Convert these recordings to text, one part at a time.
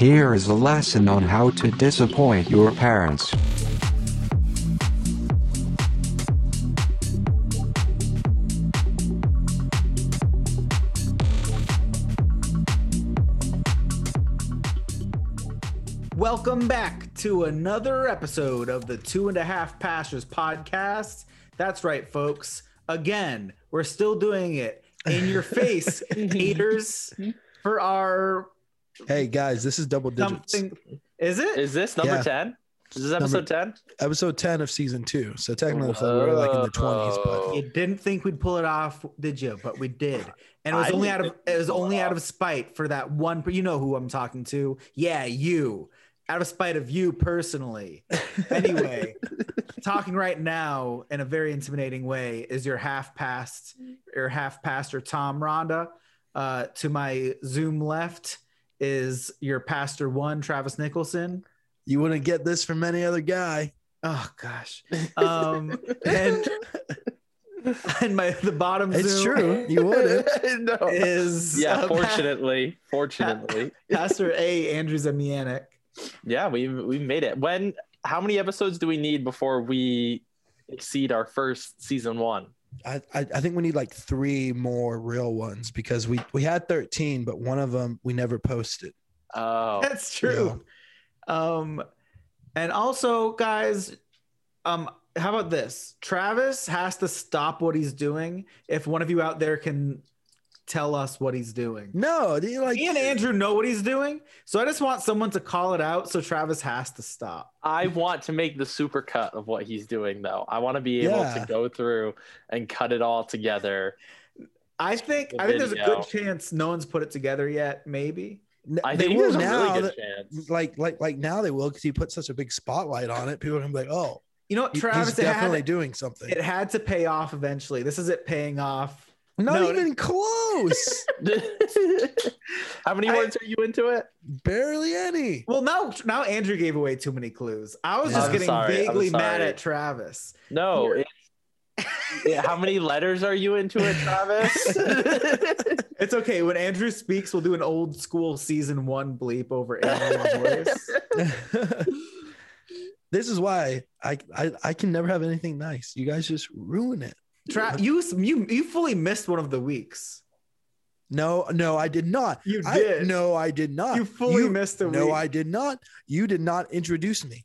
Here is a lesson on how to disappoint your parents. Welcome back to another episode of the Two and a Half Pastors podcast. That's right, folks. Again, we're still doing it in your face, mm-hmm. haters, for our Hey guys, this is double digits. something. Is it? Is this number Yeah. 10? Is this episode 10? Episode 10 of season two. So technically we're like in the 20s, but oh. you didn't think we'd pull it off, did you? But we did, and it was I only didn't out of think it was we'd pull only out of spite for that one. You know who I'm talking to? Yeah, you. Out of spite of you personally. Anyway, talking right now in a very intimidating way is your half past, your half pastor Tom Ronda. Uh, to my Zoom left is your pastor one Travis Nicholson. you wouldn't get this from any other guy. Oh gosh. Um, and and my the bottom It's Zoom true. You wouldn't. no. is Yeah, uh, fortunately. Fortunately. Pastor A Andrew Zamianic. Yeah, we we made it. When how many episodes do we need before we exceed our first season 1? I, I I think we need like three more real ones because we we had 13, but one of them we never posted. Oh. That's true. Um, and also, guys, um, how about this? Travis has to stop what he's doing. If one of you out there can tell us what he's doing. No, do you like Me and Andrew know what he's doing, so I just want someone to call it out. So Travis has to stop. I want to make the super cut of what he's doing though. I want to be able Yeah. to go through and cut it all together. I think The I think there's a good chance no one's put it together yet. Maybe. N- I they think will there's a now. really good that- chance. like like like now they will because he put such a big spotlight on it. People are gonna be like, oh, You know what, Travis? he's definitely had, doing something. it had to pay off eventually. This is it paying off. Not no, even close. How many I- words are you into it? Barely any. Well, now now Andrew gave away too many clues. I was just I'm getting sorry, vaguely mad at Travis. No. Here. It's, how many letters are you into it, Travis? It's okay. When Andrew speaks, we'll do an old school season one bleep over Andrew's voice. this is why I, I I can never have anything nice. You guys just ruin it. Tra- you you you fully missed one of the weeks. No, no, I did not. You I, did. no, I did not. You fully missed a No, week. No, I did not. You did not introduce me.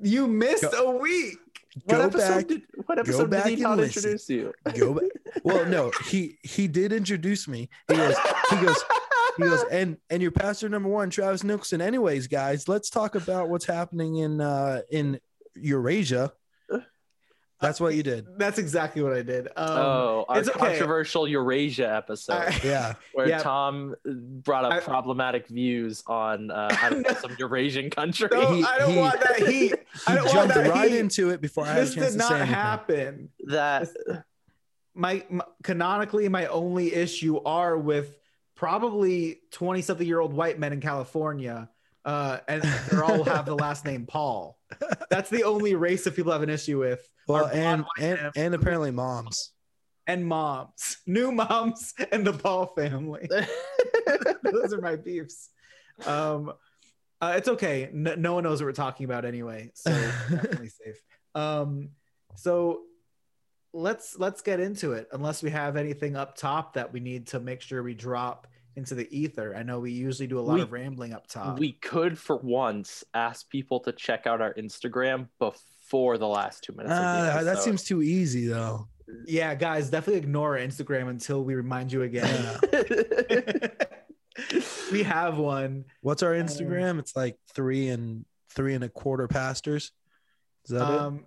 You missed Go- a week. what episode back. did what episode did he not listen. introduce you? Go back. well, no, he he did introduce me. He goes, he goes, he goes, and and your pastor number one, Travis Nicholson. Anyways, guys, let's talk about what's happening in uh in Eurasia. That's what you did. That's exactly what I did. Um, oh, our it's okay. controversial Eurasia episode I- Yeah. where yeah. Tom brought up I- problematic views on uh, I don't know, some Eurasian country. no, He- I don't he- want that heat. I don't want jumped that right heat. into it before I had a This chance did to not say anything. happen. that my, my canonically my only issue are with probably 20 something year old white men in california uh and they all have the last name paul. That's the only race of people have an issue with. Well, and and and apparently moms. and moms. New moms and the paul family. Those are my beefs. Um uh, it's okay. No, no one knows what we're talking about anyway so definitely safe. Um so let's let's get into it unless we have anything up top that we need to make sure we drop into the ether i know we usually do a lot We- of rambling up top we could for once ask people to check out our Instagram before the last two minutes. of Ah, that seems too easy though. yeah guys definitely ignore our instagram until we remind you again we have one What's our Instagram? It's like three and three and a quarter pastors. Is that um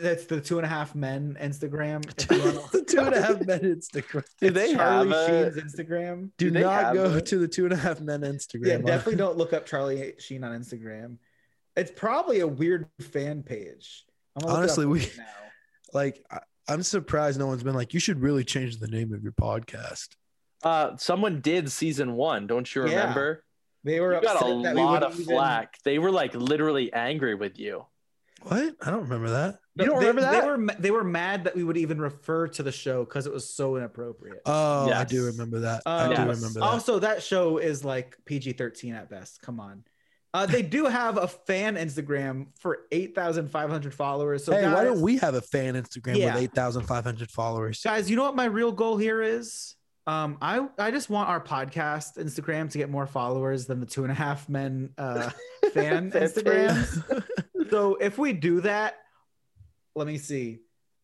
that's the two and a half men instagram If you wanna- it? the two and a half men Instagram. Do they charlie have a- sheen's instagram Do, Do not go it? to the two and a half men Instagram. yeah definitely don't look up charlie sheen on instagram it's probably a weird fan page I'm gonna look it up Honestly, we- now. Like, I, I'm surprised no one's been like, you should really change the name of your podcast. Uh, someone did season one, don't you Yeah. remember? They were You got a that we lot wouldn't of even- flack. They were like literally angry with you. What? I don't remember that. You don't they, remember that? They were they were mad that we would even refer to the show because it was so inappropriate. Oh, I do remember that. Uh, I do yes. remember that. Also, that show is like PG thirteen at best. Come on. Uh, they do have a fan Instagram for eight thousand five hundred followers. So hey, guys, why don't we have a fan Instagram Yeah. with 8,500 followers? guys? You know what my real goal here is? Um, I I just want our podcast Instagram to get more followers than the two and a half men uh, fan Fan Instagrams. so if we do that, let me see.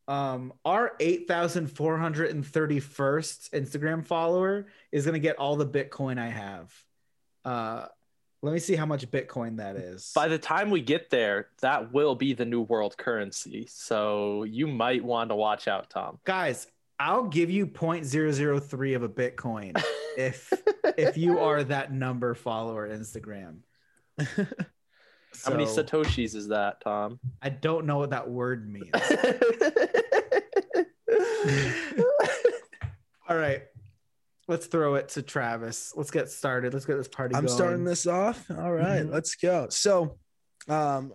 Um, our 8,431st Instagram follower is going to get all the Bitcoin I have. Uh, let me see how much Bitcoin that is. By the time we get there, that will be the new world currency. So you might want to watch out, Tom. Guys, I'll give you 0.003 of a Bitcoin if if you are that number follower Instagram. How many satoshis is that, Tom? I don't know what that word means. All right. Let's throw it to Travis. Let's get started. Let's get this party I'm going. starting this off. All right, Mhm. let's go. So, um,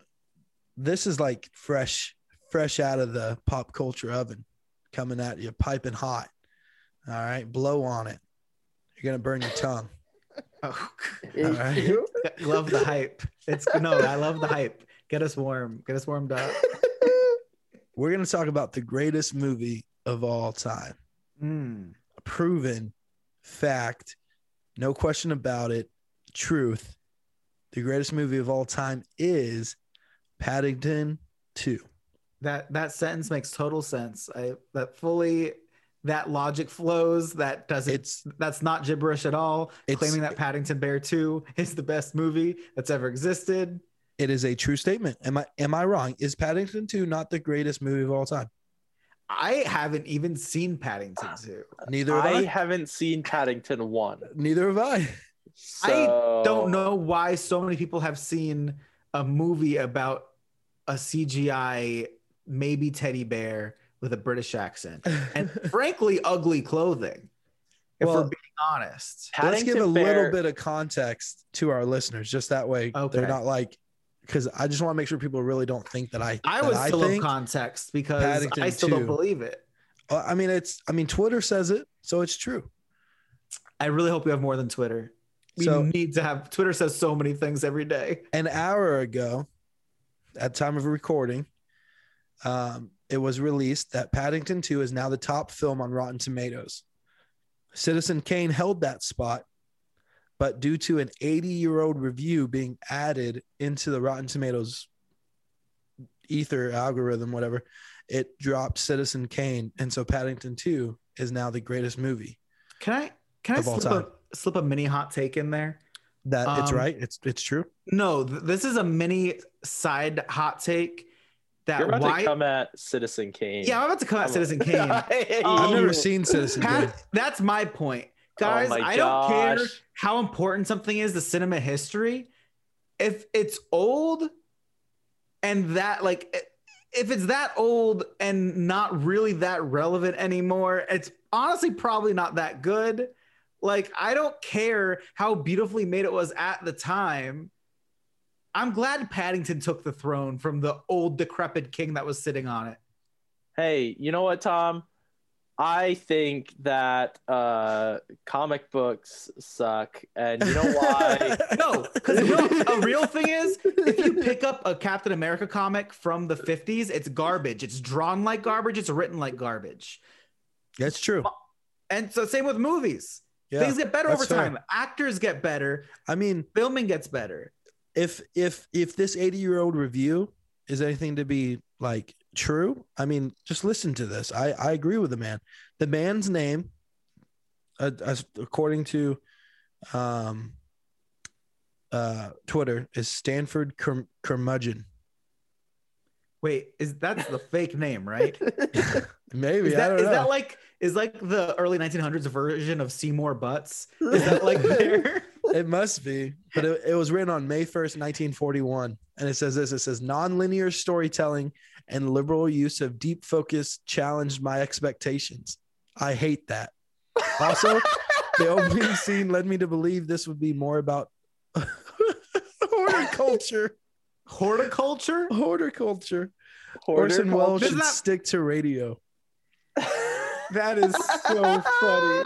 this is like fresh, fresh out of the pop culture oven, coming at you, piping hot. All right, blow on it. You're gonna burn your tongue. Oh, All right. You? love the hype. It's no, I love the hype. Get us warm. Get us warmed up. We're gonna talk about the greatest movie of all time. Mm. A proven fact, no question about it, truth. The greatest movie of all time is Paddington 2. That that sentence makes total sense. I that fully that logic flows. That doesn't. It's that's not gibberish at all. It's- Claiming that Paddington Bear 2 is the best movie that's ever existed. it is a true statement. Am I am I wrong? Is Paddington 2 not the greatest movie of all time? I haven't even seen Paddington 2. Neither have I. I haven't seen Paddington 1. Neither have I. So... Don't know why so many people have seen a movie about a CGI maybe teddy bear with a British accent and frankly ugly clothing. If Well, we're being honest. Let's give a Paddington little bit of context to our listeners, just that way Okay. they're not like because I just want to make sure people really don't think that I. I that would still love think. context because Paddington I still 2. don't believe it. Uh, I mean, it's. I mean, Twitter says it, so it's true. I really hope we have more than Twitter. We So- need to have Twitter says so many things every day. An hour ago, at time of recording, um, it was released that Paddington 2 is now the top film on Rotten Tomatoes. Citizen Kane held that spot, but due to an 80 year old review being added into the Rotten Tomatoes ether algorithm, whatever, it dropped Citizen Kane. And so Paddington 2 is now the greatest movie. Can I can I slip a, slip a mini hot take in there? That it's Um, right. It's it's true. No, th- this is a mini side hot take. That You're about why? to come at Citizen Kane. yeah, I'm about to come at Come Citizen on. Kane. I've Um, never seen Citizen Kane. That's my point, guys. Oh my I don't care how important something is to cinema history. If it's old, and that like, if it's that old and not really that relevant anymore, it's honestly probably not that good. Like, I don't care how beautifully made it was at the time. I'm glad Paddington took the throne from the old decrepit king that was sitting on it. Hey, you know what, Tom? I think that uh, comic books suck, and you know why? No, because you know, a real thing is, if you pick up a Captain America comic from the 50s, it's garbage. It's drawn like garbage. It's written like garbage. That's true. And so, same with movies. Yeah. Things get better that's over fair. time. Actors get better. I mean, Filming gets better. If if if this 80 year old review is anything to be like true, I mean, just listen to this. I I agree with the man. The man's name, uh, as according to, um, uh, Twitter is Stanford Cur- Curmudgeon. Wait, is that's the fake name, right? Maybe Is I that don't is know. that like is like the early 1900s version of Seymour Butts? Is that like there? It must be, but it, it was written on May 1st, 1941. And it says this it says, nonlinear storytelling and liberal use of deep focus challenged my expectations. I hate that. Also, the opening scene led me to believe this would be more about horticulture. Horticulture? Horticulture. Orson Welles should that- stick to radio. That is so funny.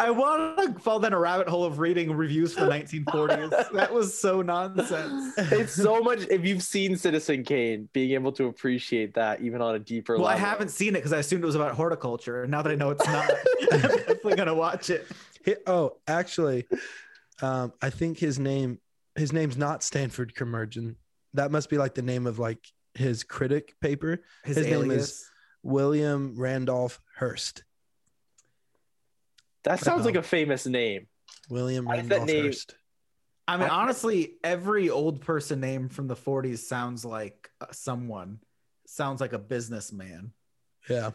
I want to fall down a rabbit hole of reading reviews for 1940s. That was so nonsense. it's so much. If you've seen Citizen Kane, being able to appreciate that even on a deeper level. Well, I haven't seen it because I assumed it was about horticulture. And now that I know it's not, I'm definitely gonna watch it. Oh, actually, um, I think his name his name's not Stanford Curmurgeon. That must be like the name of like his critic paper. His, His name is- William Randolph Hearst. That sounds Um, like a famous name. William Why is that Randolph Hearst. I mean, honestly, every old person name from the 40s sounds like uh, someone. Sounds like a businessman. Yeah.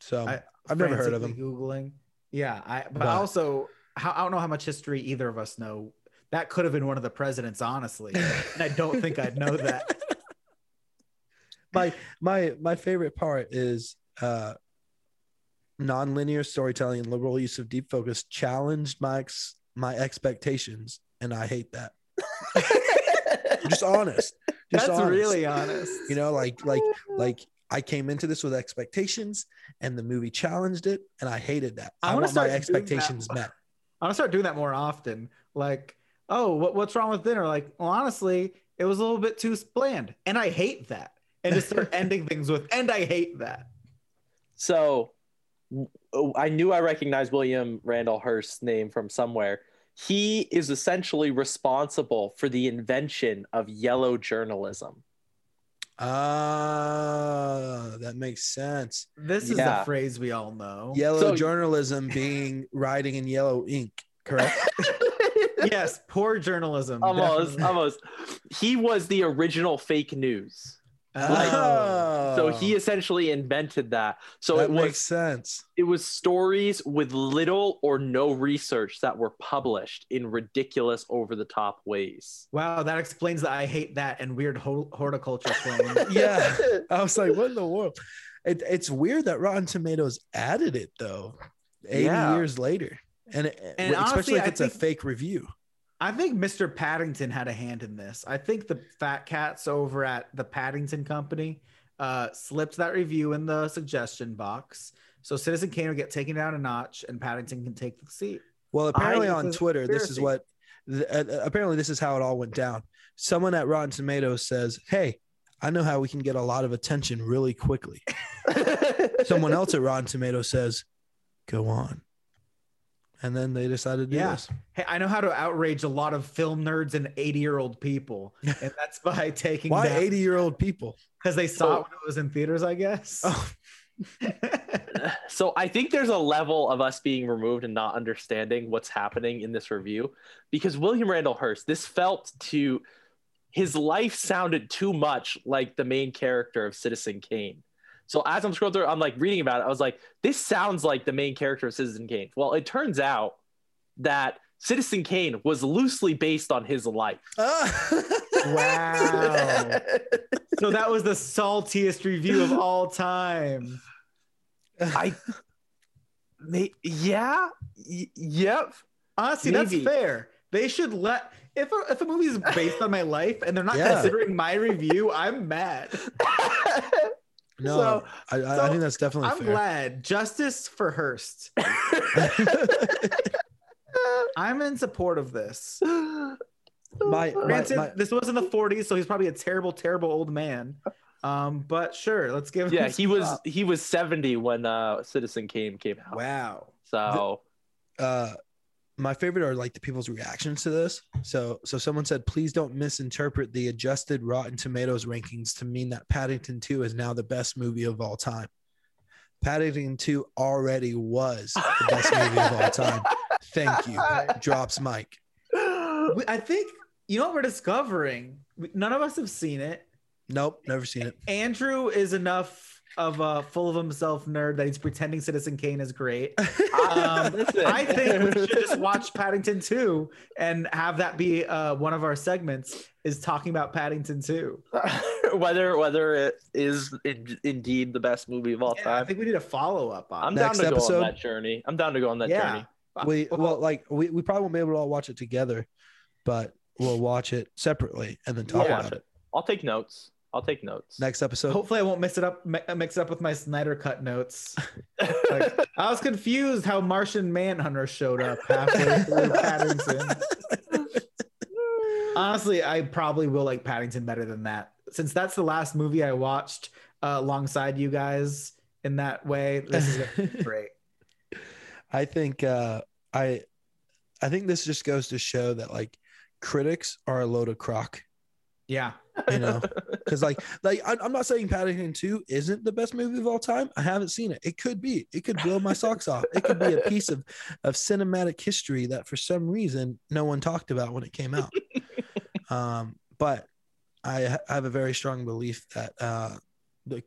So I- I've never heard of Frantically him. Googling. Yeah, I but, But- also how, I don't know how much history either of us know. That could have been one of the presidents, honestly. and I don't think I'd know that. my my my favorite part is uh nonlinear storytelling and liberal use of deep focus challenged my ex- my expectations and i hate that just honest just That's honest. really honest. you know like like like i came into this with expectations and the movie challenged it and i hated that I i, wanna my start expectations met I want to start doing that more often. Like, oh, what, what's wrong with dinner? Like, well, honestly, it was a little bit too bland, and I hate that. And just start ending things with, and I hate that. So w- I knew I recognized William Randall Hearst's name from somewhere. He is essentially responsible for the invention of yellow journalism. ah that makes sense This is Yeah. the phrase we all know. yellow So- journalism being writing in yellow ink correct yes, poor journalism. almost, definitely. almost. He was the original fake news. Oh. So he essentially invented that. So that it was makes sense. it was stories with little or no research that were published in ridiculous over the top ways. Wow, that explains that I hate that and weird horticulture claims. Yeah. I was like, what in the world? It, it's weird that Rotten Tomatoes added it though, 80 Yeah. years later. And, it, And especially honestly, if I it's a fake review. I think Mr. Paddington had a hand in this. I think the fat cats over at the Paddington Company uh, slipped that review in the suggestion box. So Citizen Kane will get taken down a notch and Paddington can take the seat. Well, apparently I- on Twitter, this is what, th- uh, apparently this is how it all went down. Someone at Rotten Tomatoes says, hey, I know how we can get a lot of attention really quickly. Someone else at Rotten Tomatoes says, go on. And then they decided to do this. Hey, I know how to outrage a lot of film nerds and 80 year old people. And that's by taking Why 80 year old people? because they saw So- it when it was in theaters, I guess. Oh, so I think there's a level of us being removed and not understanding what's happening in this review because William Randall Hearst, this felt to his life sounded too much like the main character of Citizen Kane. So as I'm scrolling through, I'm like reading about it. I was like, this sounds like the main character of Citizen Kane. Well, it turns out that Citizen Kane was loosely based on his life. Oh. wow. so that was the saltiest review of all time. I, may, yeah, y- yep. Honestly, Maybe. that's fair. They should let if a, if a movie is based on my life and they're not Yeah. considering my review, I'm mad. no, So- I, I, I think that's definitely I'm fair. glad. Justice for Hearst. I'm in support of this. my, my, Granted, my- this was in the 40s, so he's probably a terrible, terrible old man. Um, but sure, let's give him. yeah, some he was props. he was 70 when uh Citizen Kane came out. Wow. So uh my favorite are like the people's reactions to this. So so someone said, please don't misinterpret the adjusted Rotten Tomatoes rankings to mean that Paddington 2 is now the best movie of all time. Paddington 2 already was the best movie of all time. Thank you. Drops Mike. I think you know what we're discovering. None of us have seen it. Nope, never seen it. Andrew is enough of a full of himself nerd that he's pretending Citizen Kane is great. Um, I think we should just watch Paddington 2 and have that be uh, one of our segments is talking about Paddington 2. whether whether it is in, indeed the best movie of all Yeah, I think we need a follow up on I'm it. down Next to go episode? on that journey. I'm down to go on that Yeah. journey. We well like we, we probably won't be able to all watch it together, but we'll watch it separately and then talk I'll about it. it. I'll take notes. I'll take notes. Next episode. Hopefully, I won't mix it up mix it up with my Snyder cut notes. Like, I was confused how Martian Manhunter showed up halfway through Paddington. Honestly, I probably will like Paddington better than that, since that's the last movie I watched uh, alongside you guys in that way. This is great. I think uh, I I think this just goes to show that like critics are a load of crock. Yeah, You know, because like like I, I'm not saying Paddington Two isn't the best movie of all time. I haven't seen it. It could be. It could blow my socks off. It could be a piece of of cinematic history that for some reason no one talked about when it came out. um, but I, I have a very strong belief that uh, the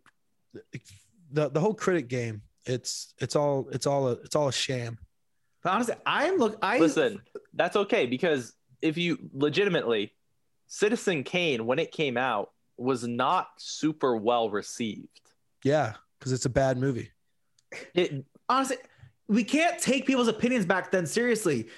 the the whole critic game it's it's all it's all a it's all a sham. but honestly, I'm look. I Listen, that's okay because if you legitimately, Citizen Kane when it came out was not super well received. Yeah, because it's a bad movie. It honestly, we can't take people's opinions back then seriously.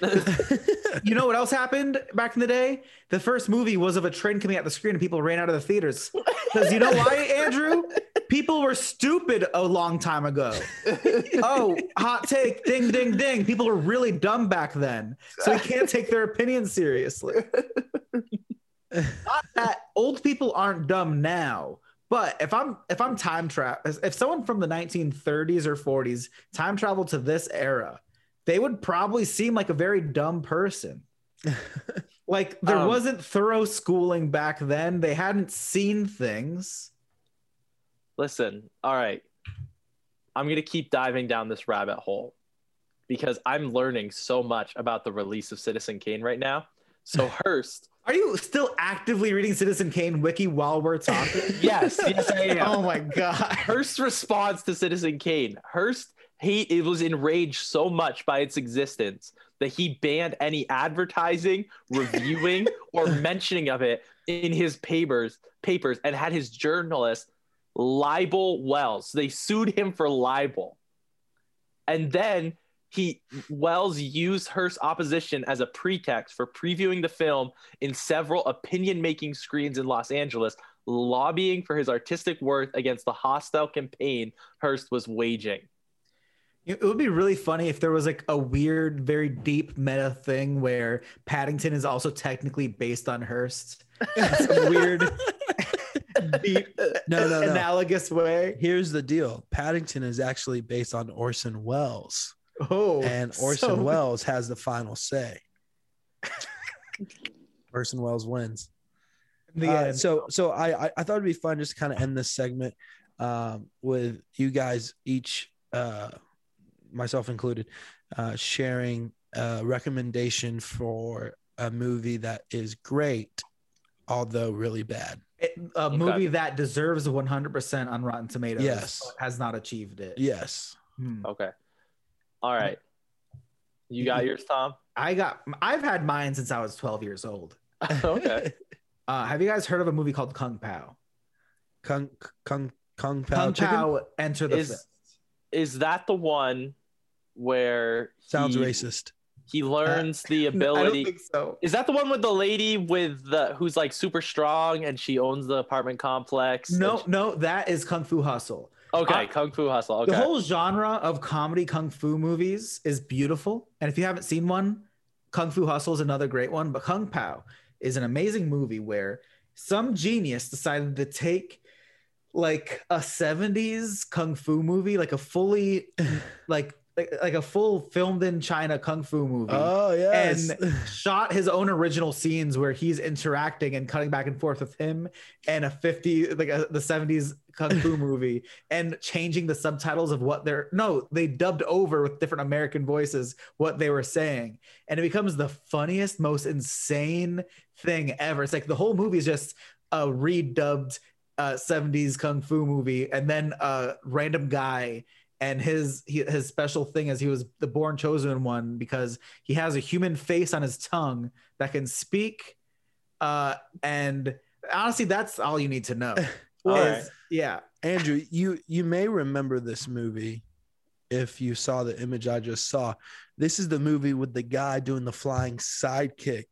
You know what else happened back in the day? The first movie was of a train coming at the screen and people ran out of the theaters. Because you know why, Andrew? People were stupid a long time ago. Oh, hot take, ding, ding, ding. People were really dumb back then. So we can't take their opinions seriously. Not that old people aren't dumb now. But if I'm if I'm time travel if someone from the 1930s or 40s time traveled to this era, they would probably seem like a very dumb person. like there Um, wasn't thorough schooling back then. They hadn't seen things. listen, all right. I'm gonna keep diving down this rabbit hole because I'm learning so much about the release of Citizen Kane right now. So Hearst, Are you still actively reading Citizen Kane wiki while we're talking? yes, yes, I am. oh my god. Hearst's response to Citizen Kane. Hearst he it was enraged so much by its existence that he banned any advertising, reviewing, or mentioning of it in his papers papers and had his journalist libel Welles. They sued him for libel. And then he Welles used Hearst's opposition as a pretext for previewing the film in several opinion-making screens in Los Angeles, lobbying for his artistic worth against the hostile campaign Hearst was waging. It would be really funny if there was like a weird, very deep meta thing where Paddington is also technically based on Hearst. in some weird, deep, No, no, no. analogous way. Here's the deal: Paddington is actually based on Orson Welles, Oh, and Orson so- Welles has the final say. Orson Welles wins. in the Uh, end. so so I, I I thought it'd be fun just to kind of end this segment um, with you guys each, uh, myself included, uh, sharing a recommendation for a movie that is great, although really bad. It- a movie that deserves a 100% on Rotten Tomatoes Yes. has not achieved it. Yes. Hmm. Okay. All right. You got yours, Tom? I got. I've had mine since I was 12 years old. okay. Uh, have you guys heard of a movie called Kung Pao? Kung Kung Kung Pao Kung chicken Pao Enter the Is- Fist. Is that the one where sounds he, racist. he learns the I don't ability? think so. Is that the one with the lady with the who's like super strong and she owns the apartment complex? No, she- no, that is Kung Fu Hustle. Okay, Uh, Kung Fu Hustle. Okay. The whole genre of comedy kung fu movies is beautiful. And if you haven't seen one, Kung Fu Hustle is another great one. But Kung Pao is an amazing movie where some genius decided to take like a 70s kung fu movie, like a fully like like, like a full filmed in China kung fu movie. Oh yes. and shot his own original scenes where he's interacting and cutting back and forth with him and a 50 like a, the 70s kung fu movie and changing the subtitles of what they're no they dubbed over with different american voices what they were saying and it becomes the funniest most insane thing ever it's like the whole movie is just a redubbed uh 70s kung fu movie and then a random guy and his he, his special thing is he was the born chosen one because he has a human face on his tongue that can speak uh and honestly that's all you need to know All Is- right. yeah Andrew, you you may remember this movie if you saw the image I just saw. This is the movie with the guy doing the flying sidekick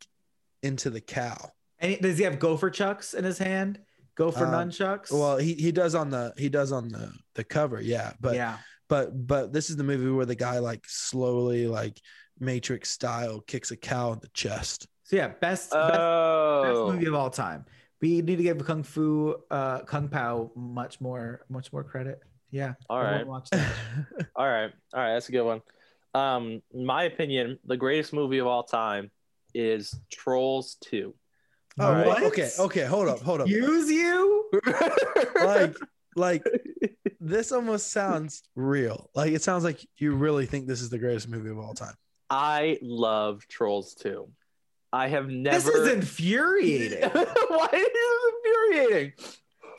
into the cow. and does he have gopher chucks in his hand Go for Um, nunchucks. Well, he, he does on the he does on the the cover, yeah. But yeah. But but this is the movie where the guy like slowly like Matrix style kicks a cow in the chest. So yeah, best best, best Oh, movie of all time. We need to give Kung Fu, uh, Kung Pao much more, much more credit. Yeah. all I right watch that. all right all right That's a good one. Um, in my opinion, the greatest movie of all time is Trolls Two. Oh, Right. well, okay, okay, hold up, hold up. Use you? Like like this almost sounds real. Like it sounds like you really think this is the greatest movie of all time. I love Trolls 2. I have never. This is infuriating. Why is this infuriating?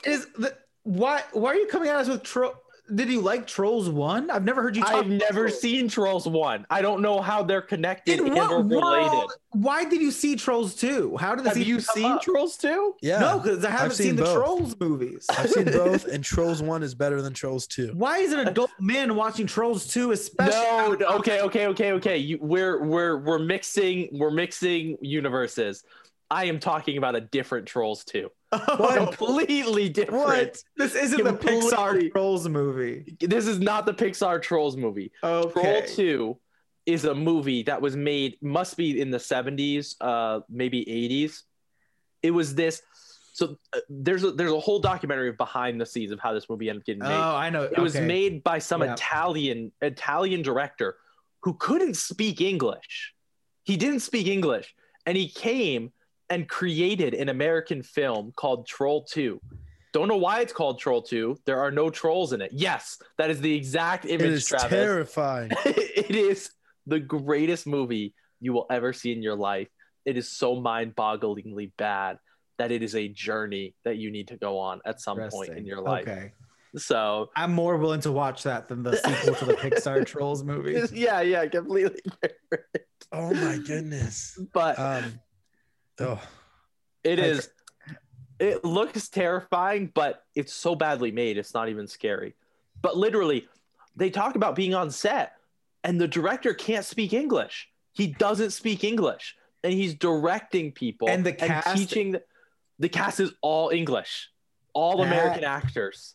Is the why? Why are you coming at us with troll? Did you like Trolls One? I've never heard you talk. I've about never Trolls. seen Trolls 1. I don't know how they're connected In and what or related. world? Why did you see Trolls Two? How did this Have you seen up? Trolls 2? Yeah. No, because I haven't seen seen, the both. Trolls movies. I've seen both, and Trolls One is better than Trolls Two. Why is an adult man watching Trolls Two, especially? No, no, okay, okay, okay, okay. You, we're we're we're mixing we're mixing universes. I am talking about a different Trolls 2. Completely different. What? This isn't the Pixar Trolls movie. This is not the Pixar Trolls movie. Troll Okay. 2 is a movie that was made must be in the 70s, uh maybe 80s. It was this so uh, there's a there's a whole documentary behind the scenes of how this movie ended up getting made. Oh. I know. it was made by some Yeah. Italian Italian director who couldn't speak English. He didn't speak English and he came and created an American film called Troll 2. Don't know why it's called Troll 2. There are no trolls in it. Yes, that is the exact It image, is Travis. terrifying. it is the greatest movie you will ever see in your life. It is so mind-bogglingly bad that it is a journey that you need to go on at some point in your life. Okay. So, I'm more willing to watch that than the sequel to the Pixar Trolls movie. yeah, yeah, completely different. Oh my goodness. But Um. Oh. it I is it looks terrifying, but it's so badly made, it's not even scary. But literally, they talk about being on set, and the director can't speak English. He doesn't speak English, and he's directing people And the cast- teaching. The, the cast is all English, all That- American actors.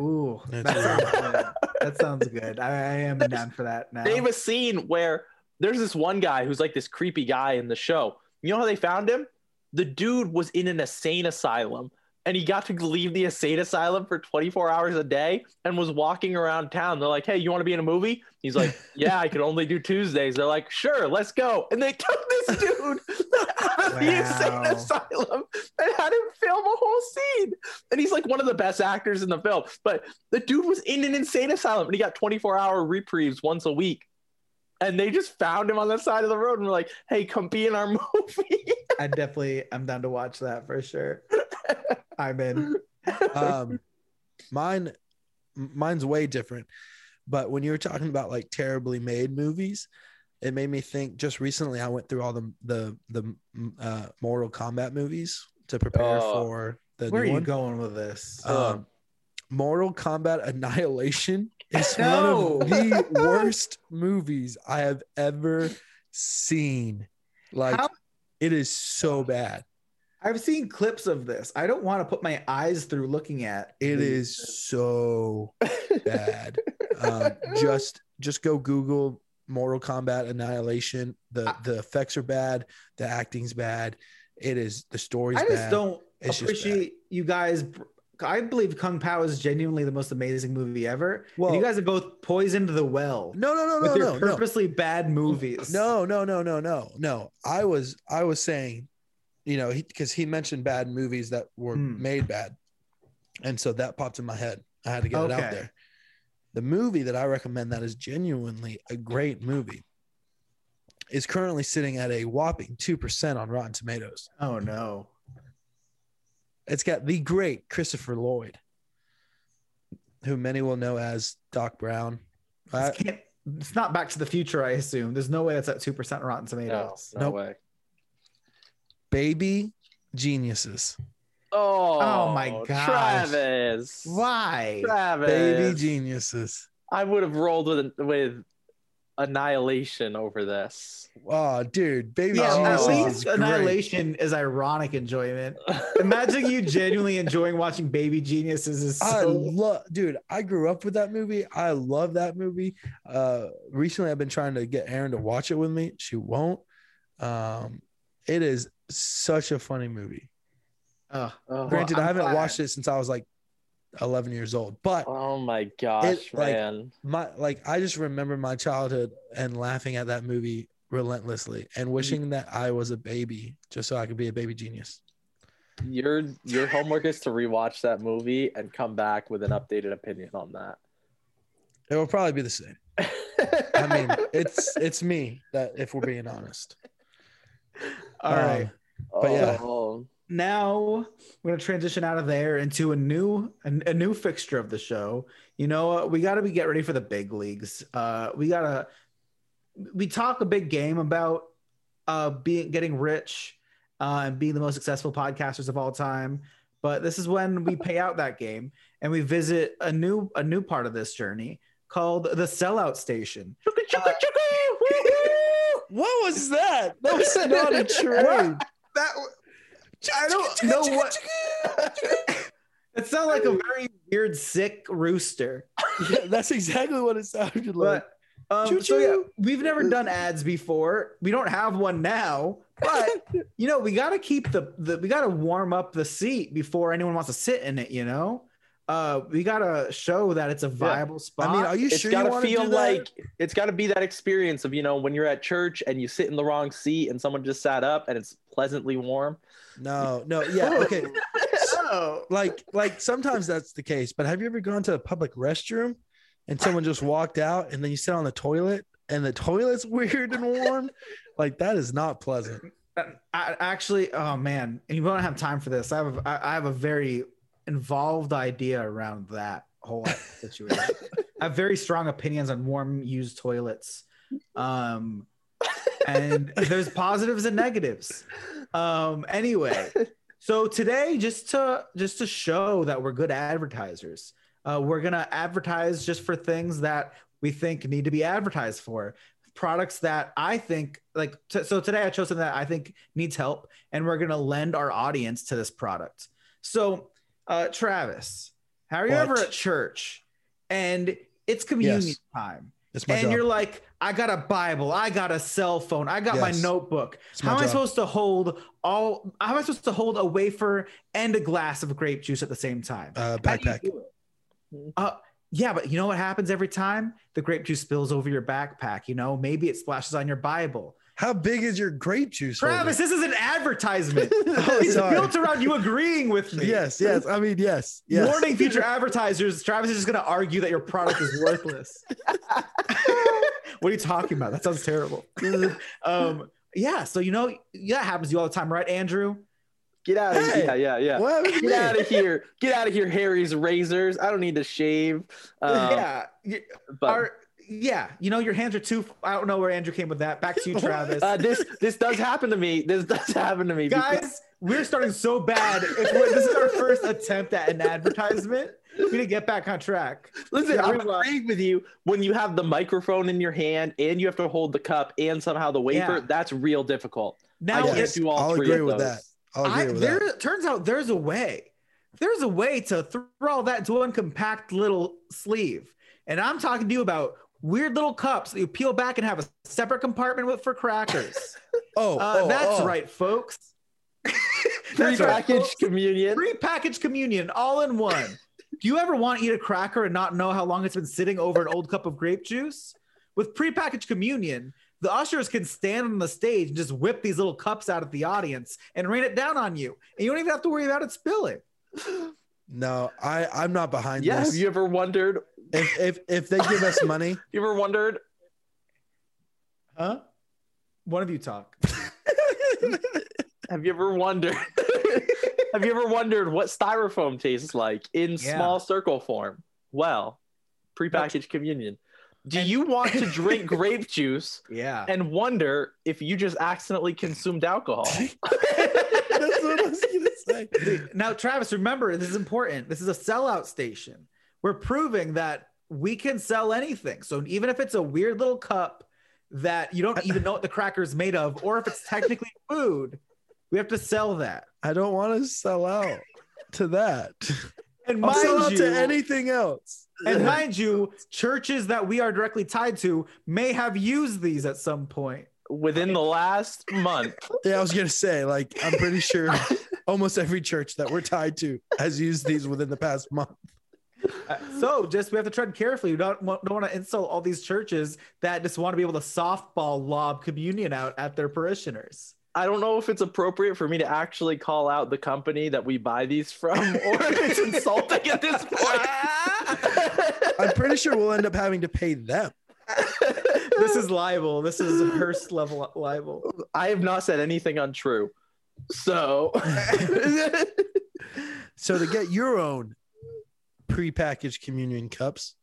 Ooh, that sounds good. That sounds good. I, I am down for that now. They have a scene where there's this one guy who's like this creepy guy in the show. You know how they found him? The dude was in an insane asylum and he got to leave the insane asylum for 24 hours a day and was walking around town. They're like, hey, you want to be in a movie? He's like, yeah, I can only do Tuesdays. They're like, sure, let's go. And they took this dude out of the insane asylum and had him film a whole scene. And he's like one of the best actors in the film. But the dude was in an insane asylum and he got 24 hour reprieves once a week. And they just found him on the side of the road and were like, hey, come be in our movie. I definitely am down to watch that for sure. I'm in. um mine mine's way different but when you were talking about like terribly made movies it made me think just recently i went through all the the the uh mortal kombat movies to prepare Oh. for the Where are new you one. going with this? um mortal kombat annihilation is No. one of the worst movies i have ever seen like How- it is so bad I've seen clips of this. I don't want to put my eyes through looking at It is so bad. Um, just just go Google Mortal Kombat Annihilation. The I- the effects are bad. The acting's bad. It is the story's I just bad. don't It's just appreciate you guys. I believe Kung Pao is genuinely the most amazing movie ever. Well- and you guys have both poisoned the well No, no, no, with no, your no, no, purposely bad movies. no, no, no, no, no, no. I was I was saying, you know, because he, mentioned bad movies that were Hmm. made bad, and so that popped in my head. I had to get it out there. The movie that I recommend that is genuinely a great movie is currently sitting at a whopping 2% on Rotten Tomatoes. Oh no. It's got the great Christopher Lloyd, who many will know as Doc Brown. I- it's not Back to the Future, I assume. There's no way that's at two percent Rotten Tomatoes. no Nope. way. Baby Geniuses. Oh, Oh my gosh. Travis. Why? Travis. Baby Geniuses. I would have rolled with with annihilation over this. Oh, dude, baby Yeah, at least is great. Annihilation is ironic enjoyment. Imagine you genuinely enjoying watching Baby Geniuses is I love, dude. I grew up with that movie. I love that movie. Uh, recently, I've been trying to get Erin to watch it with me. She won't. Um, it is such a funny movie. Ugh. Oh, Granted, I'm I haven't glad. watched it since I was like 11 years old, but oh my gosh, like, man. my like I just remember my childhood and laughing at that movie relentlessly and mm-hmm. wishing that I was a baby just so I could be a baby genius. Your your homework is to rewatch that movie and come back with an updated opinion on that. It will probably be the same. I mean, it's it's me that if we're being honest. All right. Um, but yeah. Oh. Now we're gonna transition out of there into a new a, a new fixture of the show. You know, we got to be get ready for the big leagues. Uh, we gotta we talk a big game about uh being getting rich uh, and being the most successful podcasters of all time. But this is when we pay out that game and we visit a new a new part of this journey called the sellout station. What was that? That was not a train. That I don't know what. It sounded like a very weird, sick rooster. Yeah, that's exactly what it sounded like. But um, so yeah, we've never done ads before. We don't have one now, but you know, we got to keep the, the we got to warm up the seat before anyone wants to sit in it. You know, uh, we got to show that it's a viable spot. I mean, are you it's sure you got to want to feel do that? like it's got to be that experience of you know when you're at church and you sit in the wrong seat and someone just sat up and it's pleasantly warm. No, no, yeah, okay. oh, Like, like sometimes that's the case. But have you ever gone to a public restroom and someone just walked out and then you sit on the toilet and the toilet's weird and warm? Like that is not pleasant. I, actually, oh man, and you don't have time for this. I have a, I have a very involved idea around that whole situation. I have very strong opinions on warm used toilets. Um, and there's positives and negatives. Um, anyway, so today, just to just to show that we're good advertisers, uh, we're gonna advertise just for things that we think need to be advertised for. Products that I think like. T- so today, I chose something that I think needs help, and we're gonna lend our audience to this product. So, uh, Travis, how are you What? ever at church and it's communion Yes. time? It's my and job. you're like, I got a Bible, I got a cell phone, I got my notebook. My How am I supposed to hold all? How am I supposed to hold a wafer and a glass of grape juice at the same time? Uh, How do you backpack. Uh, yeah, but you know what happens every time? The grape juice spills over your backpack. You know, maybe it splashes on your Bible. How big is your grape juice? holder? Travis, this is an advertisement. Oh, it's sorry. built around you agreeing with me. Yes, yes. I mean, yes, yes. Warning future advertisers, Travis is just going to argue that your product is worthless. what are you talking about? That sounds terrible. um, yeah, so you know, yeah, that happens to you all the time, right, Andrew? Get out of Hey, here! Yeah, yeah, yeah. What Get me? out of here! Get out of here, Harry's razors. I don't need to shave. Um, yeah, but are- yeah, you know, your hands are too. I don't know where Andrew came with that. Back to you, Travis. uh, this this does happen to me. This does happen to me. because- Guys, we're starting so bad. If this is our first attempt at an advertisement. We need to get back on track. Listen, Yeah, I'm we agreeing with you. When you have the microphone in your hand and you have to hold the cup and somehow the wafer, Yeah. that's real difficult. Now, I can't Yes, do all I'll three agree of with those. that. I'll I, agree with there that. turns out there's a way. There's a way to throw all that into one compact little sleeve. And I'm talking to you about weird little cups that you peel back and have a separate compartment with for crackers. Oh, Uh, oh, that's oh. right, folks. that's right, Prepackaged folks. communion. Pre-packaged communion, all in one. Do you ever want to eat a cracker and not know how long it's been sitting over an old cup of grape juice? With prepackaged communion, the ushers can stand on the stage and just whip these little cups out at the audience and rain it down on you, and you don't even have to worry about it spilling. No, I I'm not behind Yeah. Have you ever wondered? If if if they give us money, You ever wondered? Huh? One of you talk. Have you ever wondered? have you ever wondered what styrofoam tastes like in Yeah. small circle form? Well, prepackaged communion. Do And- you want to drink grape juice Yeah. and wonder if you just accidentally consumed alcohol? that's what I was gonna say. now, Travis, remember this is important. This is a sellout station. We're proving that we can sell anything. So even if it's a weird little cup that you don't even know what the cracker is made of, or if it's technically food, we have to sell that. I don't want to sell out to that. And I'll sell out mind you, to anything else. and mind you, churches that we are directly tied to may have used these at some point. Within the last month, Yeah, I was gonna say, like, I'm pretty sure almost every church that we're tied to has used these within the past month. Uh, So just we have to tread carefully. We don't, want- don't want to insult all these churches that just want to be able to softball lob communion out at their parishioners. I don't know if it's appropriate for me to actually call out the company that we buy these from, or if it's insulting at this point. I'm pretty sure we'll end up having to pay them. this is libel. This is Hearst level libel. I have not said anything untrue. So So to get your own prepackaged communion cups,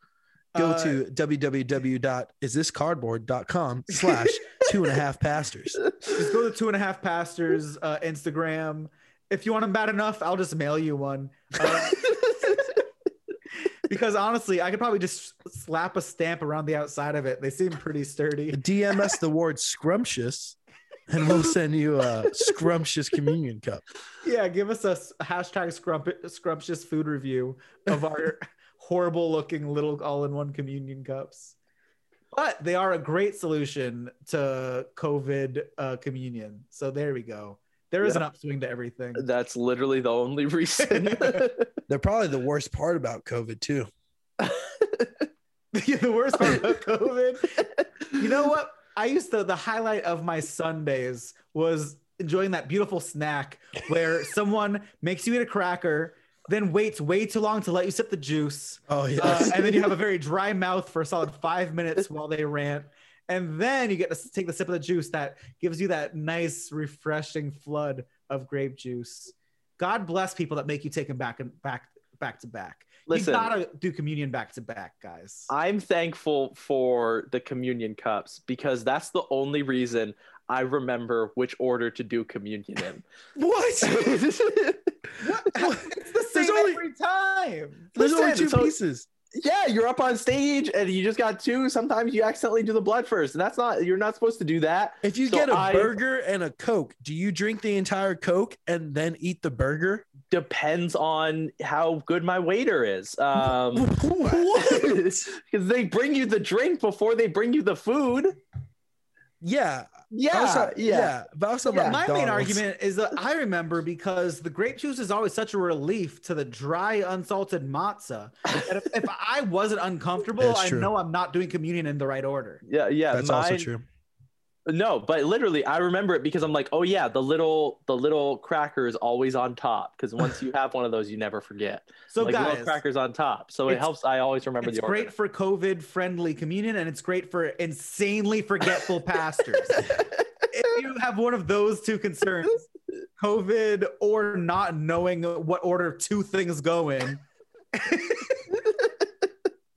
go Uh, to www.isthiscardboard.com slash two and a half pastors. Just go to two and a half pastors uh, Instagram. If you want them bad enough, I'll just mail you one. Uh, because honestly, I could probably just slap a stamp around the outside of it. They seem pretty sturdy. dms the word scrumptious and we'll send you a scrumptious communion cup. Yeah, give us a hashtag scrump- scrumptious food review of our horrible looking little all in one communion cups. But they are a great solution to COVID uh, communion. So there we go. There is Yeah. an upswing to everything. that's literally the only reason. They're probably the worst part about COVID too. the worst part about COVID. You know what? I used to the highlight of my Sundays was enjoying that beautiful snack where someone makes you eat a cracker, then waits way too long to let you sip the juice. Oh Uh, and then you have a very dry mouth for a solid five minutes while they rant. And then you get to take the sip of the juice that gives you that nice, refreshing flood of grape juice. God bless people that make you take them back and back back to back. Listen, you gotta do communion back to back, guys. I'm thankful for the communion cups because that's the only reason I remember which order to do communion in. what? It's the There's same only- every time. There's only two so- pieces. Yeah, you're up on stage and you just got two. Sometimes you accidentally do the blood first, and that's not. You're not supposed to do that. If you So get a I- burger and a Coke, do you drink the entire Coke and then eat the burger? Depends on how good my waiter is. Um, what? because they bring you the drink before they bring you the food. Yeah. Yeah, Also- yeah. But also Yeah. My main argument is that I remember because the grape juice is always such a relief to the dry, unsalted matzah. And if, if I wasn't uncomfortable, I know I'm not doing communion in the right order. Yeah, yeah. That's also true. No, but literally, I remember it because I'm like, oh yeah, the little the little cracker is always on top because once you have one of those, you never forget. So, like guys, little crackers on top, so it helps. I always remember it's great for COVID friendly communion and it's great for insanely forgetful pastors. if you have one of those two concerns, COVID or not knowing what order two things go in,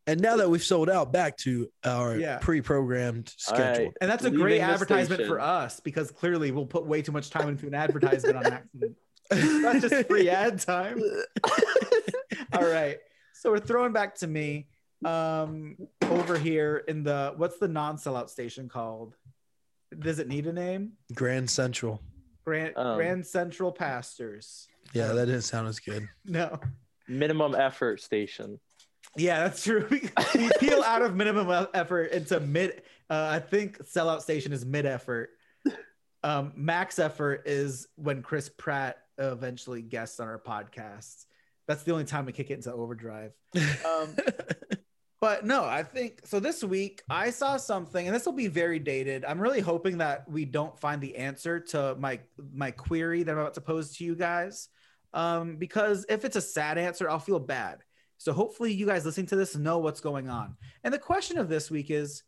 And now that we've sold out, back to our Yeah. pre-programmed schedule. right. and that's a Leaving great the advertisement for us because clearly we'll put way too much time into an advertisement on accident. That's just free ad time. All right. So we're throwing back to me um over here in the what's the non-sellout station called? Does it need a name? Grand Central. Grand Um, Grand Central Pastors. Yeah, that didn't sound as good. No. Minimum effort station. Yeah, that's true. We, we peel out of minimum effort into mid. Uh, I think sellout station is mid effort. Um, max effort is when Chris Pratt eventually guests on our podcast. That's the only time we kick it into overdrive. Um, but no, I think so. This week I saw something, and this will be very dated. I'm really hoping that we don't find the answer to my my query that I'm about to pose to you guys, um, because if it's a sad answer, I'll feel bad. So hopefully, you guys listening to this know what's going on. And the question of this week is,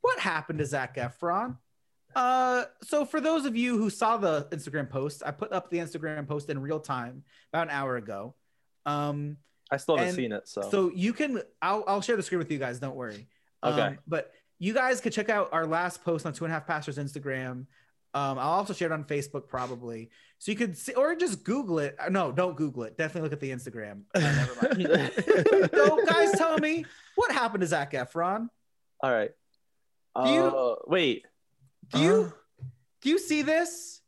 what happened to Zac Efron? Uh, so for those of you who saw the Instagram post, I put up the Instagram post in real time about an hour ago. Um, I still haven't seen it, so, so you can I'll I'll share the screen with you guys, don't worry. Um, Okay. but you guys could check out our last post on two and a half pastors Instagram Um, I'll also share it on Facebook probably, so you could see, or just Google it. Uh, No, don't Google it. Definitely look at the Instagram. Uh, never mind. so, guys, tell me what happened to Zac Efron. All right. Do you- Uh, wait. Do you Uh, do you see this?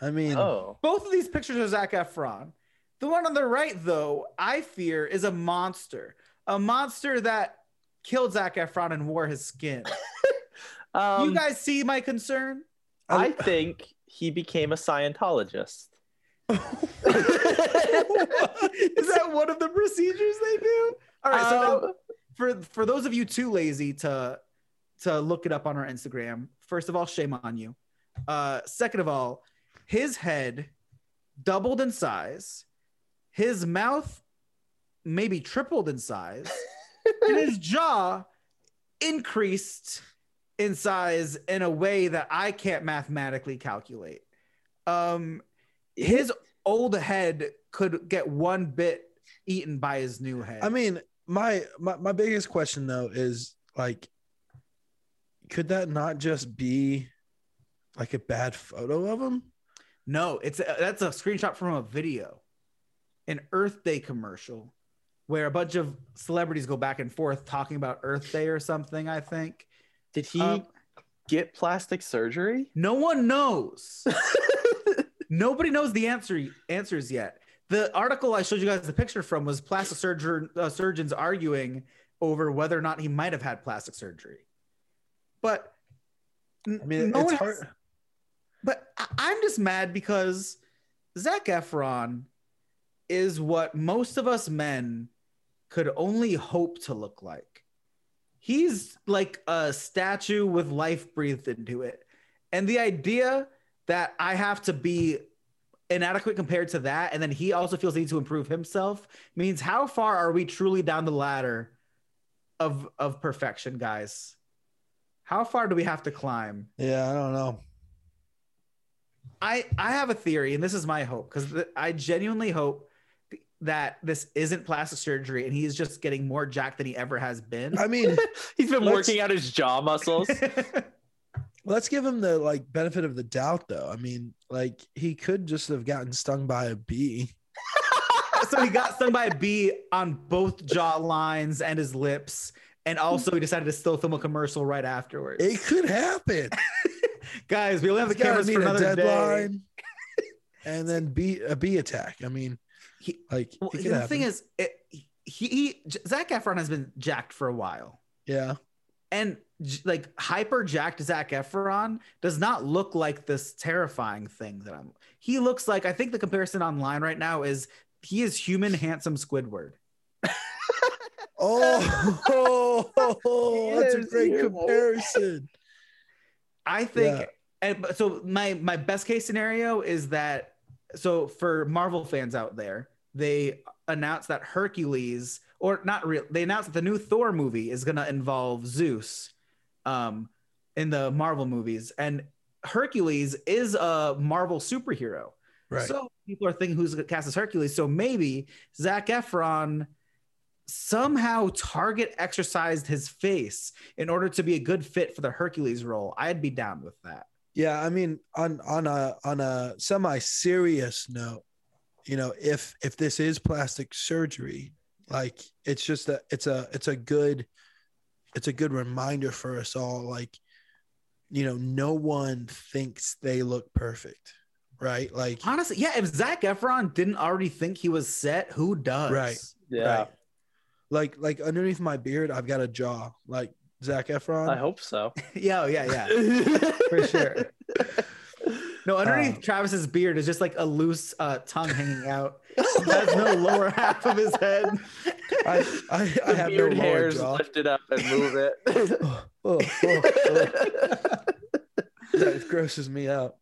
I mean, Oh. Both of these pictures are Zac Efron. The one on the right, though, I fear is a monster. A monster that killed Zac Efron and wore his skin. Um, you guys see my concern? I think he became a Scientologist. Is that one of the procedures they do? All right. So now, Um, for for those of you too lazy to to look it up on our Instagram, first of all, shame on you. Uh, second of all, his head doubled in size, his mouth maybe tripled in size, and his jaw increased in size in a way that I can't mathematically calculate. Um, his old head could get one bit eaten by his new head. I mean, my, my my biggest question though is like, could that not just be like a bad photo of him? No, it's a, that's a screenshot from a video, an Earth Day commercial, where a bunch of celebrities go back and forth talking about Earth Day or something. I think Did he Um, get plastic surgery? no one knows. Nobody knows the answer answers yet. The article I showed you guys the picture from was plastic surgeon uh, surgeons arguing over whether or not he might have had plastic surgery. But I mean, no it's hard. has- but I- I'm just mad because Zac Efron is what most of us men could only hope to look like. He's like a statue with life breathed into it. And the idea that I have to be inadequate compared to that, and then he also feels the need to improve himself, means how far are we truly down the ladder of of perfection, guys? How far do we have to climb? Yeah, I don't know. I I have a theory, and this is my hope because I genuinely hope that this isn't plastic surgery, and he's just getting more jacked than he ever has been. I mean, He's been working out his jaw muscles. let's give him the like benefit of the doubt though. I mean, like he could just have gotten stung by a bee. so he got stung by a bee on both jaw lines and his lips, and also he decided to still film a commercial right afterwards. It could happen. Guys, we only have the cameras for another day. and then bee a bee attack. I mean, He- like Well, the thing is, it, he, he Zac Efron has been jacked for a while. yeah. and like hyper jacked Zach Efron does not look like this terrifying thing that I'm. He looks like I think the comparison online right now is he is human handsome Squidward. Oh, that's a great comparison. I think, Yeah. and so my my best case scenario is that so for Marvel fans out there, they announced that Hercules or not real, they announced that the new Thor movie is going to involve Zeus, um, in the Marvel movies, and Hercules is a Marvel superhero. Right. So people are thinking who's going cast as Hercules. So maybe Zac Efron somehow target exercised his face in order to be a good fit for the Hercules role. I'd be down with that. Yeah, I mean, on on a on a semi serious note, you know, if if this is plastic surgery, like it's just a it's a it's a good it's a good reminder for us all. Like, you know, no one thinks they look perfect, right? Like, Honestly, yeah, if Zac Efron didn't already think he was set, who does? Right. Yeah, right. like like underneath my beard, I've got a jaw, like Zac Efron. I hope so. yeah, yeah, yeah. For sure. No, underneath Um, Travis's beard is just like a loose uh, tongue hanging out. He has no lower half of his head. I I, I have beard no lower hairs jaw. lift it up and move it. Oh, oh, oh. that grosses me out.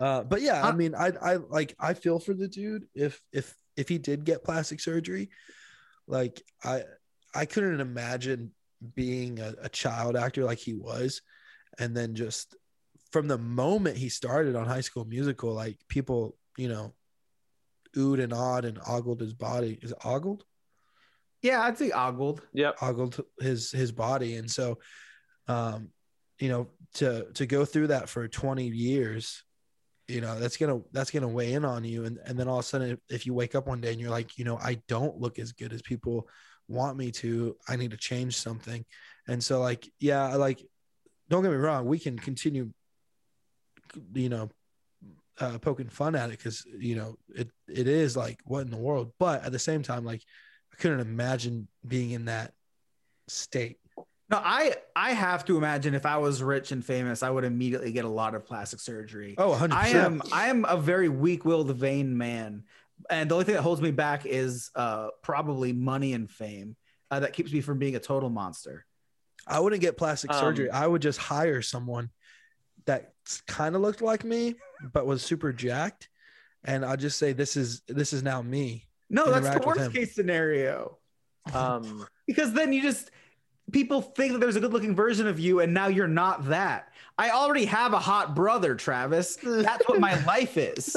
Uh, but yeah, I Uh, mean, I I like I feel for the dude if if if he did get plastic surgery, like I I couldn't imagine being a, a child actor like he was, and then just from the moment he started on High School Musical, like people, you know, oohed and awed and ogled his body. Is it ogled? Yeah, I'd say ogled. yep. ogled his his body and so um you know, to to go through that for 20 years, you know, that's gonna that's gonna weigh in on you. And and then all of a sudden, if, if you wake up one day and you're like, you know, I don't look as good as people want me to, I need to change something. And so, like, yeah, like, don't get me wrong, we can continue, you know, uh, poking fun at it because you know it it is like what in the world. But at the same time, like, I couldn't imagine being in that state. No, I I have to imagine if I was rich and famous, I would immediately get a lot of plastic surgery. Oh, 100 I am I am a very weak-willed, vain man, and the only thing that holds me back is uh, probably money and fame. Uh, that keeps me from being a total monster. I wouldn't get plastic Um, surgery. I would just hire someone that kind of looked like me, but was super jacked, and I'll just say, "This is this is now me." No, that's the worst case scenario Um, because then you just people think that there's a good-looking version of you, and now you're not that. I already have a hot brother, Travis. That's what my life is.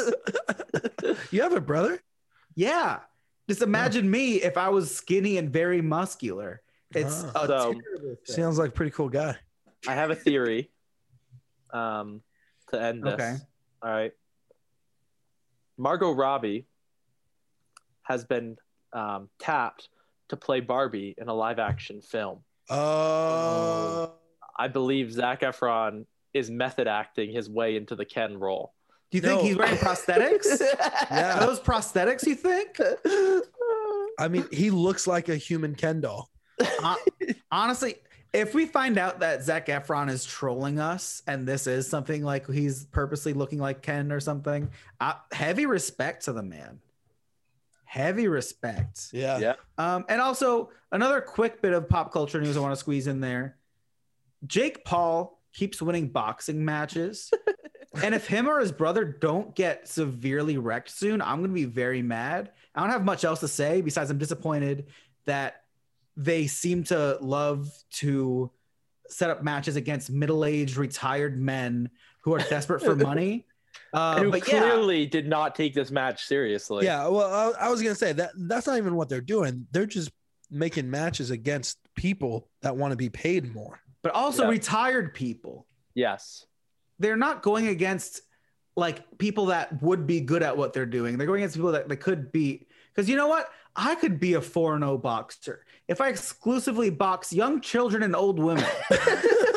You have a brother? Yeah. Just imagine me if I was skinny and very muscular. It's a So- terrible thing. Sounds like a pretty cool guy. I have a theory. Um, to end this. Okay. All right. Margot Robbie has been um, tapped to play Barbie in a live action film. Oh, I believe Zac Efron is method acting his way into the Ken role. Do you think No. he's wearing prosthetics? Yeah. Are those prosthetics, you think? I mean, he looks like a human Ken doll. Hon- Honestly, if we find out that Zac Efron is trolling us and this is something like he's purposely looking like Ken or something, uh, heavy respect to the man. Heavy respect. Yeah. Yeah. Um, and also another quick bit of pop culture news I want to squeeze in there. Jake Paul keeps winning boxing matches. and if him or his brother don't get severely wrecked soon, I'm gonna be very mad. I don't have much else to say besides I'm disappointed that they seem to love to set up matches against middle-aged retired men who are desperate for money. Uh, who but yeah, clearly did not take this match seriously. Yeah. Well, I, I was gonna say that that's not even what they're doing. They're just making matches against people that want to be paid more. but also Yeah. retired people. Yes. they're not going against like people that would be good at what they're doing. They're going against people that they could beat. Because you know what? I could be a 4 0 boxer if I exclusively box young children and old women.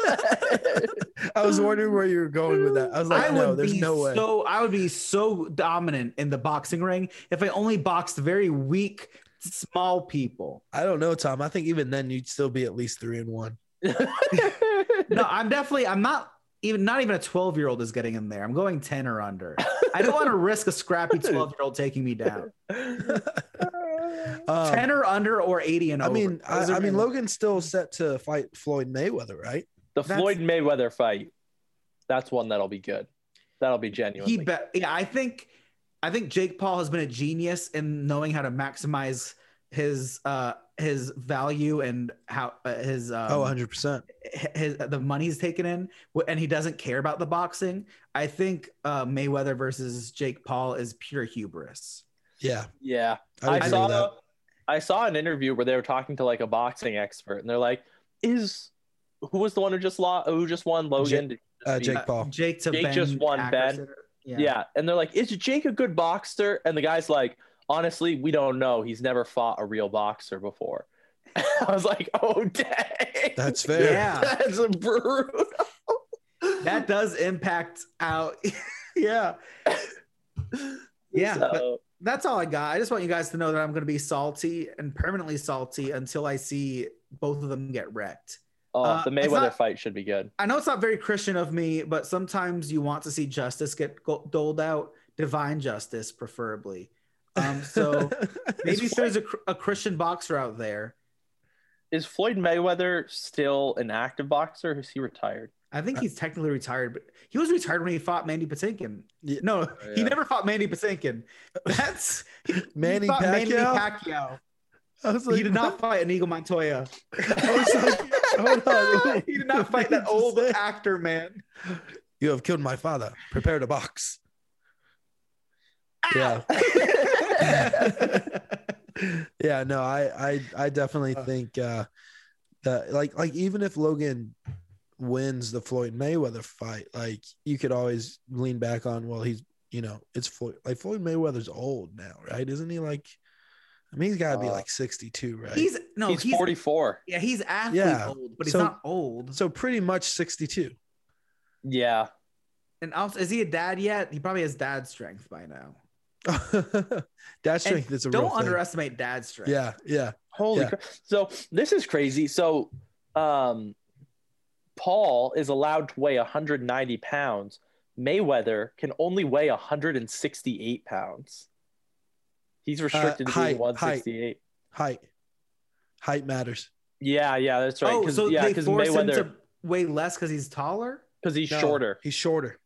I was wondering where you were going with that. I was like, I no, there's no way. so I would be so dominant in the boxing ring if I only boxed very weak, small people. I don't know, Tom. I think even then you'd still be at least three and one. No, I'm definitely I'm not even not even a 12 year old is getting in there. I'm going 10 or under. I don't want to risk a scrappy 12 year old taking me down. Um, 10 or under or 80 and I over. mean, I, I mean, Logan's still set to fight Floyd Mayweather, right? The That's- Floyd Mayweather fight. That's one that'll be good. That'll be genuine. he bet yeah i think i think jake paul has been a genius in knowing how to maximize his uh his value and how uh, his um, oh, 100 percent. his the money he's taken in and he doesn't care about the boxing i think uh mayweather versus jake paul is pure hubris Yeah, yeah. I, I, saw. I saw an interview where they were talking to like a boxing expert, and they're like, "Is who was the one who just lost? Who just won Logan? Did he just Uh, Jake Uh, Paul. jake to Jake ben just won Askren. yeah. yeah. and they're like, "Is Jake a good boxer?" And the guy's like, "Honestly, we don't know. He's never fought a real boxer before." I was like, "Oh dang, That's fair. Yeah. that's brutal." that does impact out yeah yeah but- So, that's all I got. I just want you guys to know that I'm going to be salty and permanently salty until I see both of them get wrecked. Oh, Uh, the Mayweather not- fight should be good. I know it's not very Christian of me, but sometimes you want to see justice get go- doled out, divine justice, preferably. Um, so maybe if there's a, a Christian boxer out there, Is Floyd Mayweather still an active boxer? Or is he retired? I think he's technically retired, but he was retired when he fought Mandy Patinkin. Yeah. No, he Yeah. never fought Mandy Patinkin. That's Manny fought Manny Pacquiao? Pacquiao. I was like, he did not fight Inigo Montoya. I was like, hold on. he did not fight that What did you old say? actor man. You have killed my father. Prepare to box. Yeah. yeah, no, I I I definitely Uh. think uh that like like even if Logan wins the Floyd Mayweather fight, like you could always lean back on, well, he's you know, it's Floyd like Floyd Mayweather's old now, right? Isn't he like I mean he's gotta be Uh, like 62, right? He's no, he's, he's, 44. Yeah, he's athlete Yeah. old, but he's So- not old. so pretty much 62. Yeah. And also, is he a dad yet? He probably has dad strength by now. dad strength And is a don't real thing. underestimate dad strength. Yeah, yeah. Holy Yeah. crap. So this is crazy. So um Paul is allowed to weigh 190 pounds. Mayweather can only weigh 168 pounds. He's restricted to Uh, height, being 168. Height. Height matters. Yeah, yeah, that's right. Oh, 'Cause- so yeah, they because force him to weigh less because he's taller. because he's No, shorter. He's shorter.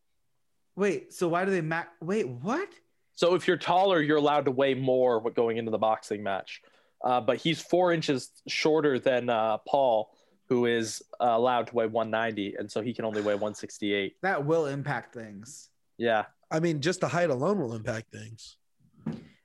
Wait, so why do they mac? Wait, what? So if you're taller, you're allowed to weigh more with going into the boxing match. Uh, but he's four inches shorter than uh, Paul, who is uh, allowed to weigh 190, and so he can only weigh 168. That will impact things. Yeah, I mean, just the height alone will impact things.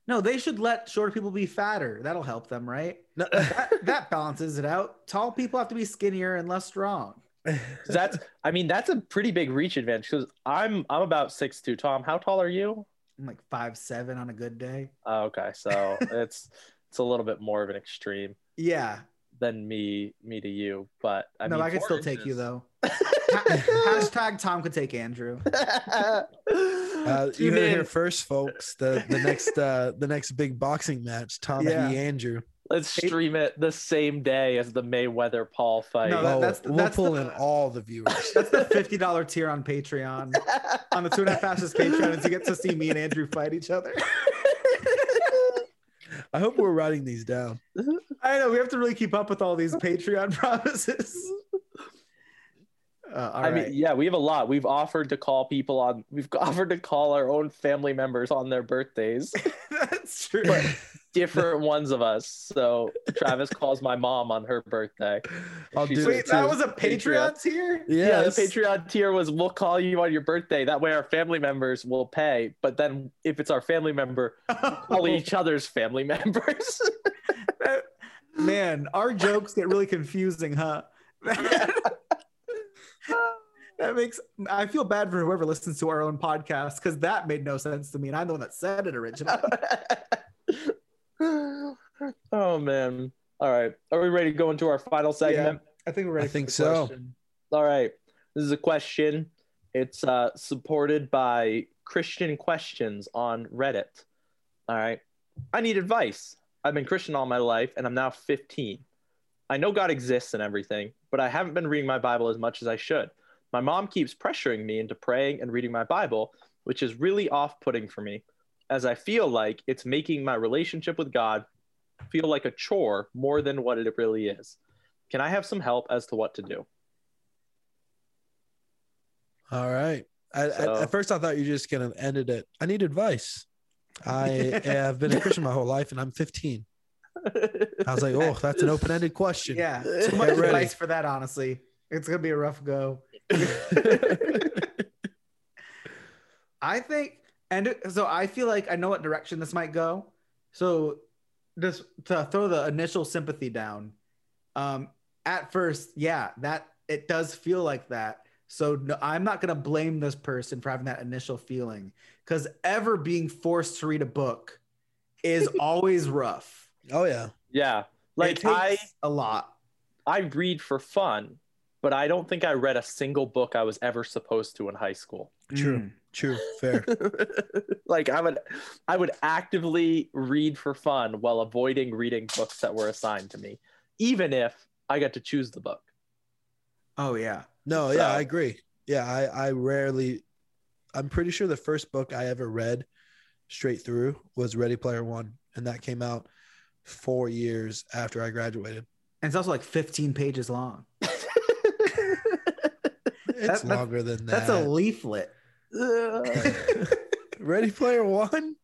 No, they should let shorter people be fatter. That'll help them, right? No, That, that balances it out. Tall people have to be skinnier and less strong. that's. I mean, that's a pretty big reach advantage because I'm I'm about six two. Tom, how tall are you? I'm like five seven on a good day. Oh, okay, so it's it's a little bit more of an extreme Yeah. Than me me to you, but I no, mean, I could four still take you though. Hashtag Tom could take Andrew. Uh, you Tune heard it here first, folks. The the next uh the next big boxing match, Tom Yeah. v. Andrew. Let's stream it the same day as the Mayweather Paul fight. No, that- oh, that's- we'll that's pull the- in all the viewers. That's the fifty dollar tier on Patreon. On the two and a half pastors Patreon, is you get to see me and Andrew fight each other. I hope we're writing these down. I know we have to really keep up with all these Patreon promises. Uh, all I right. mean, yeah, we have a lot. We've offered to call people on. We've offered to call our own family members on their birthdays, that's true. different ones of us. So Travis calls my mom on her birthday. I'll do Wait, that was a Patreon tier. Yeah, the Yes. Patreon tier was we'll call you on your birthday. That way, our family members will pay. But then, if it's our family member, call each other's family members. Man, our jokes get really confusing, huh? that makes I feel bad for whoever listens to our own podcast because that made no sense to me, and I'm the one that said it originally. oh man! All right, are we ready to go into our final segment? I think we're ready. I think the so. question. All right. This is a question. It's uh, supported by Christian Questions on Reddit. All right. I need advice. I've been Christian all my life and I'm now 15. I know God exists and everything, but I haven't been reading my Bible as much as I should. My mom keeps pressuring me into praying and reading my Bible, which is really off putting for me, as I feel like it's making my relationship with God feel like a chore more than what it really is. Can I have some help as to what to do? All right. I, I- So- at first, I thought you were just gonna end it I need advice. I have been a Christian my whole life, and I'm 15. I was like, oh, that's an open-ended question. Yeah, too much advice for that. Honestly, it's gonna be a rough go. I think, and so I feel like I know what direction this might go. So, just to throw the initial sympathy down, um, at first, yeah, that it does feel like that. So no, I'm not gonna blame this person for having that initial feeling because ever being forced to read a book is always rough. oh yeah. yeah. It Like takes I a lot. I read for fun, but I don't think I read a single book I was ever supposed to in high school. True. Mm. True. Fair. like I would I would actively read for fun while avoiding reading books that were assigned to me, even if I got to choose the book. Oh yeah. No, yeah, I agree. Yeah, I, I rarely. I'm pretty sure the first book I ever read straight through was Ready Player One, and that came out four years after I graduated. And it's also like 15 pages long. It's that's- longer than that. That's a leaflet. Ready Player One.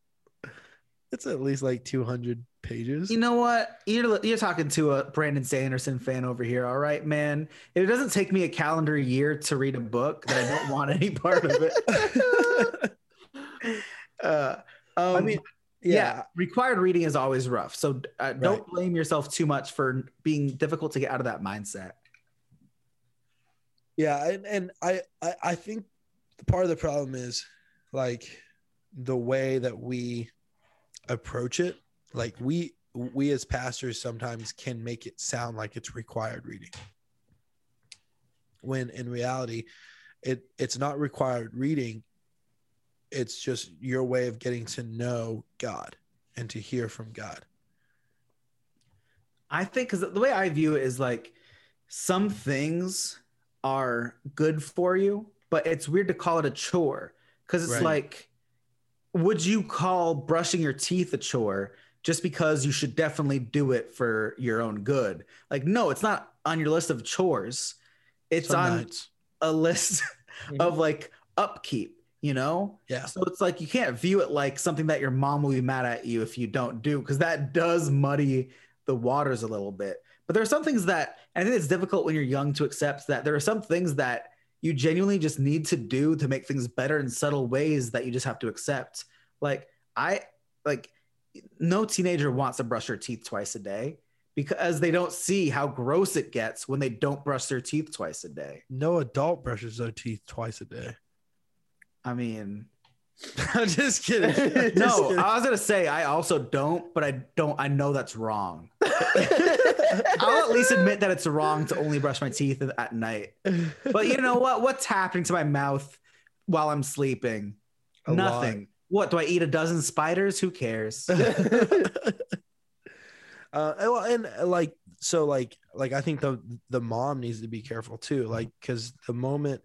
It's at least like 200 pages. You know what? You're you're talking to a Brandon Sanderson fan over here, all right, man. It doesn't take me a calendar year to read a book, that I don't want any part of it. Uh, um, I mean, yeah. yeah, required reading is always rough. So uh, don't Right. blame yourself too much for being difficult to get out of that mindset. Yeah, and, and I, I I think part of the problem is like the way that we approach it. Like we we as pastors sometimes can make it sound like it's required reading. When in reality, it it's not required reading. It's just your way of getting to know God and to hear from God. I think because the way I view it is like some things are good for you, but it's weird to call it a chore because it's Right. like, would you call brushing your teeth a chore just because you should definitely do it for your own good? Like, no, it's not on your list of chores. It's Some on nights. a list of mm-hmm. like upkeep, you know? Yeah. So it's like you can't view it like something that your mom will be mad at you if you don't do, because that does muddy the waters a little bit. But there are some things that I think it's difficult when you're young to accept that there are some things that you genuinely just need to do to make things better in subtle ways that you just have to accept. Like I like no teenager wants to brush their teeth twice a day because they don't see how gross it gets when they don't brush their teeth twice a day. No adult brushes their teeth twice a day. I mean, I'm just kidding. Just no, kidding. I was gonna say I also don't, but I don't. I know that's wrong. I'll at least admit that it's wrong to only brush my teeth at night. But you know what? What's happening to my mouth while I'm sleeping? A lot. Nothing. What do I eat? A dozen spiders? Who cares? uh and, well, and like so like like i think the the mom needs to be careful too like because the moment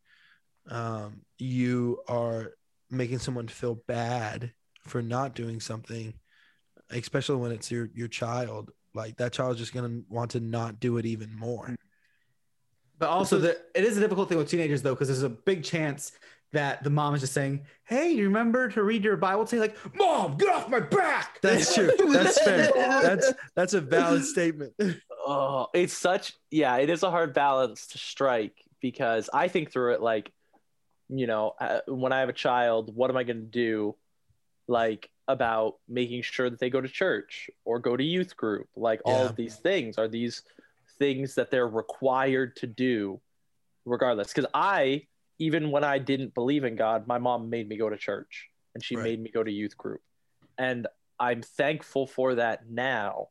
um you are making someone feel bad for not doing something especially when it's your your child like that child's just gonna want to not do it even more. But also, the, it is a difficult thing with teenagers though, because there's a big chance that the mom is just saying, "Hey, you remember to read your Bible today?" Like, "Mom, get off my back." that's true. That's fair. That's that's a valid statement. Oh, it's such yeah, it is a hard balance to strike because I think through it like, you know, uh, when I have a child, what am I going to do, like about making sure that they go to church or go to youth group? Like all of these things are these things that they're required to do, regardless. Because I even when I didn't believe in God, my mom made me go to church and she Right. made me go to youth group, and I'm thankful for that now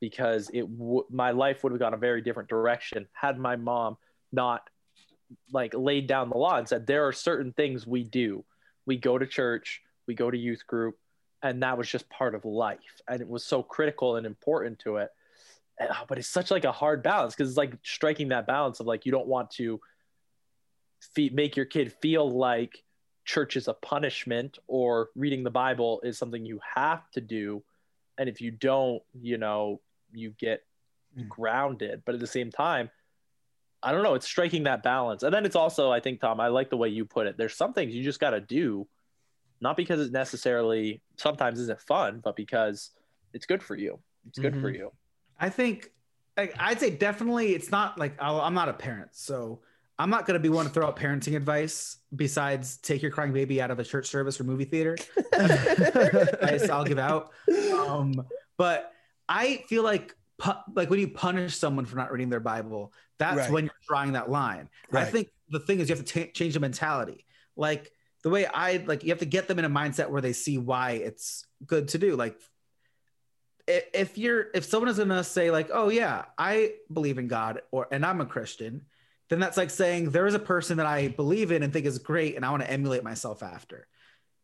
because it w- my life would have gone a very different direction had my mom not like laid down the law and said there are certain things we do we go to church we go to youth group and that was just part of life and it was so critical and important to it. And- oh, but it's such like a hard balance because it's like striking that balance of like you don't want to fe- make your kid feel like church is a punishment or reading the bible is something you have to do. And if you don't you know you get Mm. grounded. But at the same time i don't know it's striking that balance. And then it's also i think tom i like the way you put it. There's some things you just got to do not because it necessarily sometimes isn't fun but because it's good for you it's good for Mhm. you I think like, I'd say definitely it's not like I'll, I'm not a parent, so I'm not going to be one to throw out parenting advice besides take your crying baby out of a church service or movie theater. advice I'll give out. Um, but I feel like pu- like when you punish someone for not reading their Bible, that's Right. when you're drawing that line. I think the thing is you have to ta change the mentality. Like the way I like, you have to get them in a mindset where they see why it's good to do. Like if you're if someone is gonna say like, oh yeah, I believe in God or and I'm a Christian, then that's like saying there is a person that I believe in and think is great and I want to emulate myself after.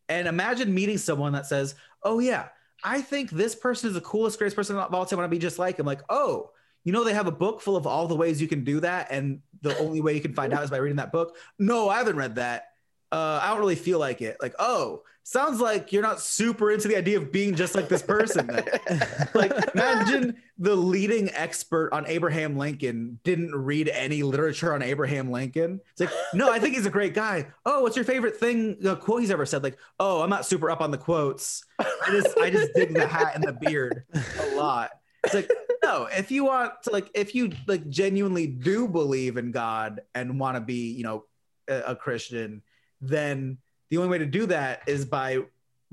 And imagine meeting someone that says, oh yeah, I think this person is the coolest, greatest person of all time. I want to be just like him. Like, oh, you know, they have a book full of all the ways you can do that, and the only way you can find out is by reading that book. No, I haven't read that. Uh, I don't really feel like it. Like, oh, sounds like you're not super into the idea of being just like this person. like, imagine the leading expert on Abraham Lincoln didn't read any literature on Abraham Lincoln. It's like, no, I think he's a great guy. Oh, what's your favorite thing, the quote he's ever said? Like, oh, I'm not super up on the quotes. I just, I just dig the hat and the beard a lot. It's like, no, if you want to, like, if you like genuinely do believe in God and want to be, you know, a, a Christian, then the only way to do that is by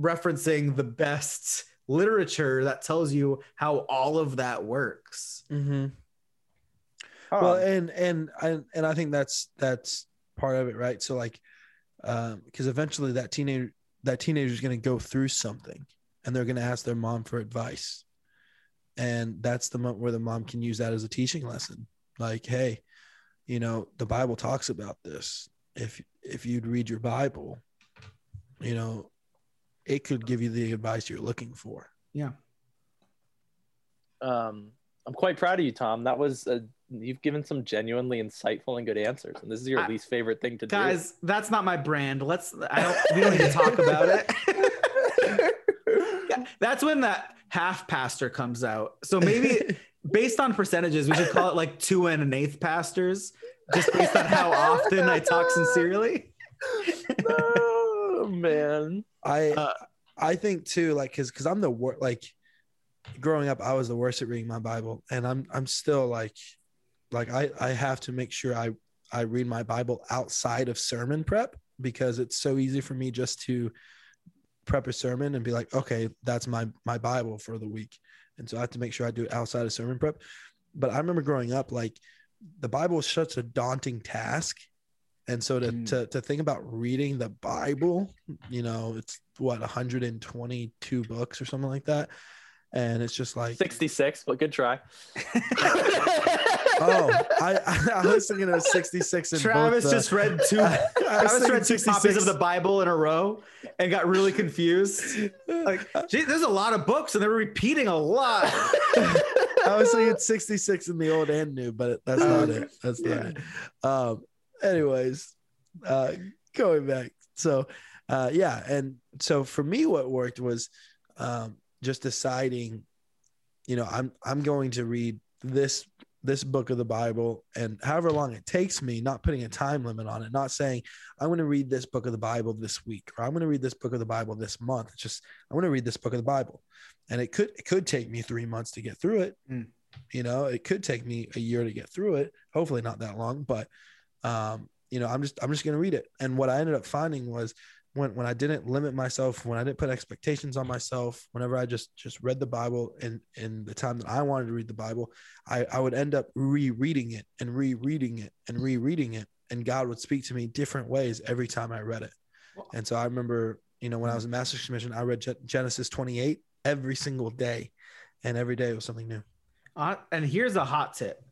referencing the best literature that tells you how all of that works. Mm-hmm. well Um, and and and and i think that's that's part of it right? So like um because eventually that teenager that teenager is going to go through something and they're going to ask their mom for advice. And that's the moment where the mom can use that as a teaching lesson. Like hey you know the bible talks about this if if you'd read your bible you know it could give you the advice you're looking for Yeah. um, I'm quite proud of you, Tom. That was a, you've given some genuinely insightful and good answers, and this is your I- least favorite thing to do. Guys, that's not my brand. Let's. I don't. We don't need to talk about it. That's when that half pastor comes out. So maybe based on percentages, we should call it like two and an eighth pastors, just based on how often I talk sincerely. oh man. I Uh, I think too, like, cause, cause I'm the worst. Like, growing up, I was the worst at reading my Bible, and I'm I'm still like, like I I have to make sure I I read my Bible outside of sermon prep because it's so easy for me just to prep a sermon and be like, okay, that's my my Bible for the week, and so I have to make sure I do it outside of sermon prep. But I remember growing up, like, the Bible is such a daunting task. And so to, Mm. to, to think about reading the Bible, you know, it's what 122 books or something like that. And it's just like, 66, but good try. oh, I, I, was thinking was 66 in Travis both the- just read two. I was Travis read two copies of the Bible in a row and got really confused. Like, gee, there's a lot of books and they're repeating a lot. I was thinking 66 in the old and new, but that's Oh, not it. That's not Yeah. it. Um, anyways, uh, going back. So, uh, yeah. And so for me, what worked was um, just deciding, you know, I'm, I'm going to read this, this book of the Bible and however long it takes me, not putting a time limit on it, not saying I'm going to read this book of the Bible this week or I'm going to read this book of the Bible this month. It's just, I want to read this book of the Bible. And it could, it could take me three months to get through it. You know it could take me a year to get through it hopefully not that long but um you know i'm just i'm just going to read it. And what i ended up finding was when when i didn't limit myself when i didn't put expectations on myself whenever i just just read the bible in in the time that i wanted to read the bible i i would end up rereading it and rereading it and rereading it and god would speak to me different ways every time i read it. And so i remember you know when i was in master's commission i read genesis 28 every single day and every day was something new. Uh, and here's a hot tip.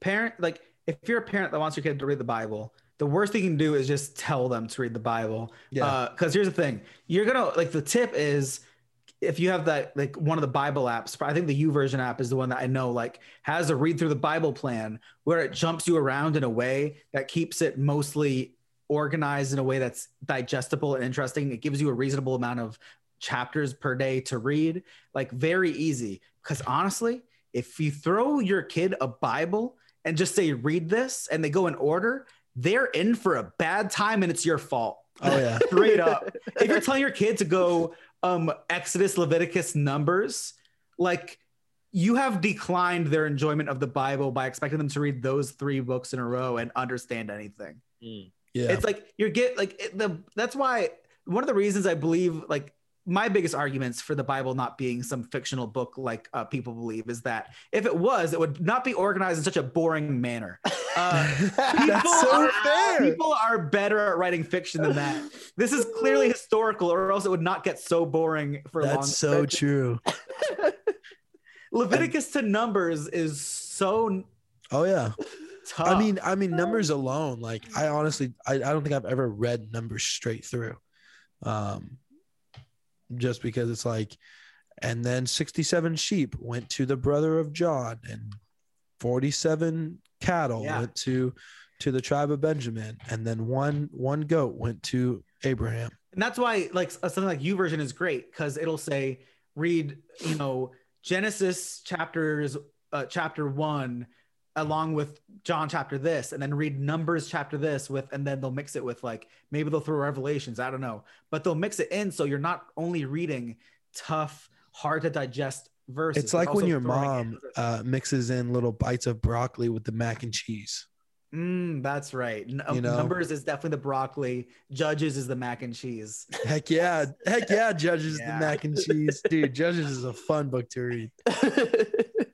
Parent like if you're a parent that wants your kid to read the bible the worst thing you can do is just tell them to read the bible. Yeah. Uh, because here's the thing you're gonna like the tip is if you have that like one of the bible apps i think the YouVersion app is the one that i know like has a read through the bible plan where it jumps you around in a way that keeps it mostly organized in a way that's digestible and interesting. It gives you a reasonable amount of chapters per day to read like very easy. Because honestly if you throw your kid a Bible and just say, read this, and they go in order, they're in for a bad time and it's your fault. oh yeah Straight up. if you're telling your kid to go um, Exodus, Leviticus, Numbers, like you have declined their enjoyment of the Bible by expecting them to read those three books in a row and understand anything. Mm. yeah It's like you're get like it, the that's why one of the reasons I believe like my biggest arguments for the Bible not being some fictional book like uh, people believe is that if it was, it would not be organized in such a boring manner. Uh, people, That's so are, fair. people are better at writing fiction than that. This is clearly historical, or else it would not get so boring for long. That's so stretches. true. Leviticus to Numbers is so Oh yeah. tough. I mean, I mean, numbers alone. Like, I honestly, I, I don't think I've ever read numbers straight through. Um, just because it's like, and then sixty-seven sheep went to the brother of John, and forty-seven cattle Yeah. went to to the tribe of Benjamin, and then one one goat went to Abraham. and that's why like something like YouVersion is great because it'll say read you know Genesis chapters uh, chapter one along with John chapter this and then read Numbers chapter this with and then they'll mix it with like maybe they'll throw Revelations I don't know but they'll mix it in so you're not only reading tough hard to digest verses It's like when your mom uh, mixes in little bites of broccoli with the mac and cheese. Mm, that's right N- you know? Numbers is definitely the broccoli Judges is the mac and cheese Heck yeah, heck yeah, Judges Yeah. the mac and cheese, dude. Judges is a fun book to read.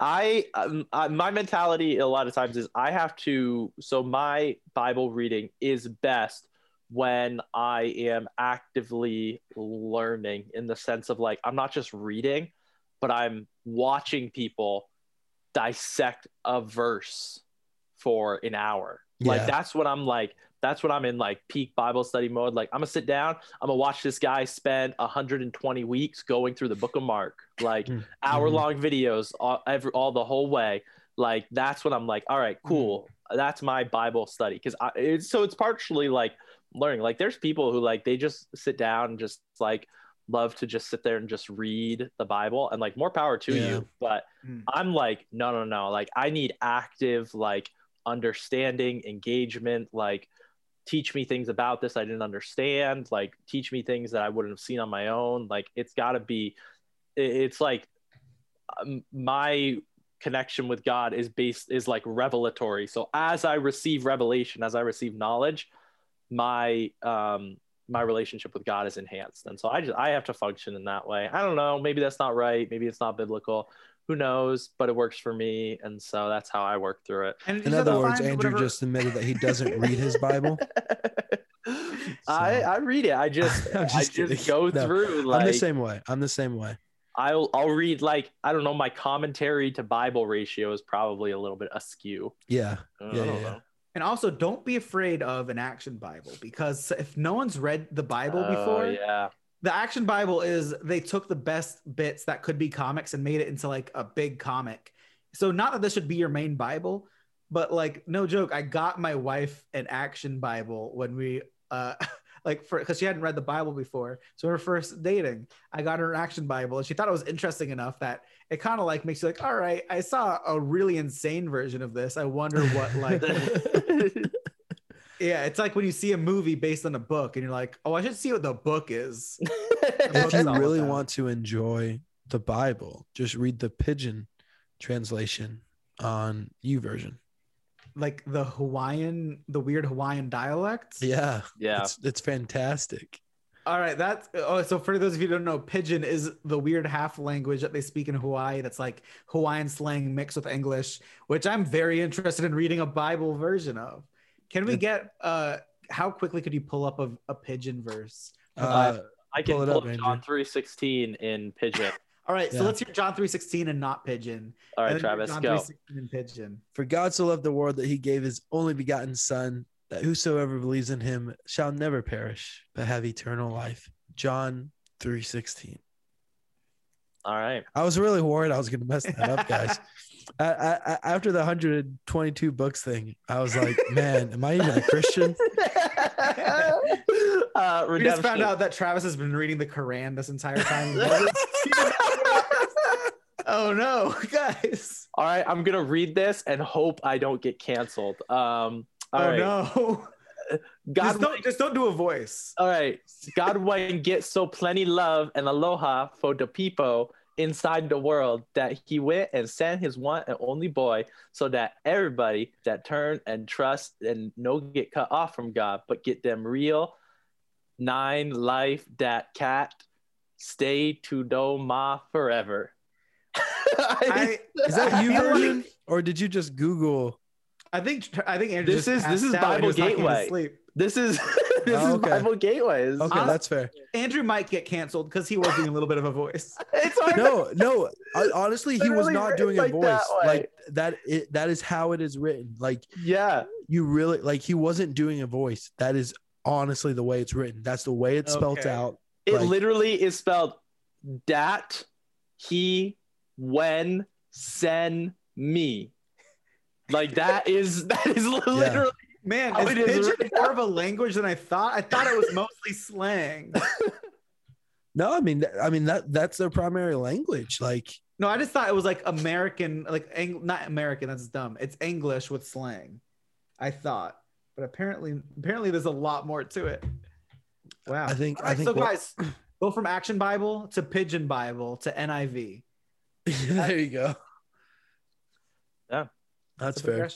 I, um, I my mentality a lot of times is I have to. So my Bible reading is best when I am actively learning in the sense of like I'm not just reading, but I'm watching people dissect a verse for an hour. Like that's what I'm like. That's when I'm in like peak Bible study mode. Like I'm gonna sit down. I'm gonna watch this guy spend 120 weeks going through the Book of Mark, like Mm. hour long videos all, every all the whole way. Like that's when I'm like, all right, cool. That's my Bible study because I it's, so it's partially like learning. Like there's people who like they just sit down and just like love to just sit there and just read the Bible and like more power to Yeah. you. But Mm. I'm like, no, no, no. Like I need active like understanding, engagement, like teach me things about this I didn't understand, like teach me things that I wouldn't have seen on my own. Like it's got to be it's like um, my connection with God is based is like revelatory. So as I receive revelation, as I receive knowledge, my um my relationship with God is enhanced. And so I just I have to function in that way. I don't know, maybe that's not right, maybe it's not biblical. Who knows, but it works for me and so that's how I work through it. And In other words, Andrew whatever- just admitted that he doesn't read his Bible. I I read it. I just I'm I just just go No, through like I'm the same way. I'm the same way. I'll I'll read like I don't know my commentary to Bible ratio is probably a little bit askew. Yeah. I Yeah, yeah, yeah. And also, don't be afraid of an action Bible because if no one's read the Bible Oh, before, yeah. The action Bible is they took the best bits that could be comics and made it into like a big comic. So, not that this should be your main Bible, but like, no joke, I got my wife an action Bible when we, uh, like, for because she hadn't read the Bible before. So, we're first dating, I got her an action Bible and she thought it was interesting enough that it kind of like makes you like, all right, I saw a really insane version of this. I wonder what, like, yeah, it's like when you see a movie based on a book and you're like, oh, I should see what the book is. if you really want to enjoy the Bible, just read the Pidgin translation on YouVersion. like the Hawaiian, the weird Hawaiian dialect. Yeah. yeah. It's it's fantastic. All right, that's oh. So for those of you who don't know, Pidgin is the weird half language that they speak in Hawaii. That's like Hawaiian slang mixed with English, which I'm very interested in reading a Bible version of. Can we get uh? How quickly could you pull up a, a Pidgin verse? Uh, I can pull pull, it up, up, John three sixteen in Pidgin. All right, so let's hear John three sixteen and not Pidgin. All right, And then Travis, John go. 3:16 in Pidgin. For God so loved the world that he gave his only begotten Son, that whosoever believes in him shall never perish, but have eternal life. John 3:16. All right. I was really worried I was going to mess that up, guys. I, I, after the 122 books thing, I was like, man, am I even a Christian? uh, We just found out that Travis has been reading the Quran this entire time. oh no, guys! All right, I'm gonna read this and hope I don't get canceled. Um, all oh right. no! God, just don't just don't do a voice. all right. God when get so plenty love and aloha for the people inside the world that he went and sent his one and only boy so that everybody that turn and trust and no get cut off from God, but get them real nine life that cat stay to do ma forever. I, Is that YouVersion? like- Or did you just Google? I think I think Andrew This just is- this is Bible was knocking to Gateway. sleep. this is this Oh, is okay. Bible Gateways. Okay, Hon- that's fair. Andrew might get canceled because he was doing a little bit of a voice. It's hard No, no. hon- Honestly, he was not doing like a voice that like that. It, that is how it is written. Like yeah. you really like he wasn't doing a voice. That is honestly the way it's written. That's the way it's spelled Okay. out. It Like- literally is spelled dat he when sen me. Like that is that is literally Man, How is it is Pidgin written more of a language than I thought? I thought it was mostly slang. No, I mean, I mean that that's their primary language. Like, No, I just thought it was like American, like Eng- not American. That's dumb. It's English with slang. I thought, but apparently, apparently, there's a lot more to it. Wow. I think- All I think so. what- Guys, go from Action Bible to Pidgin Bible to NIV. there you go. Yeah. that's It's a fair.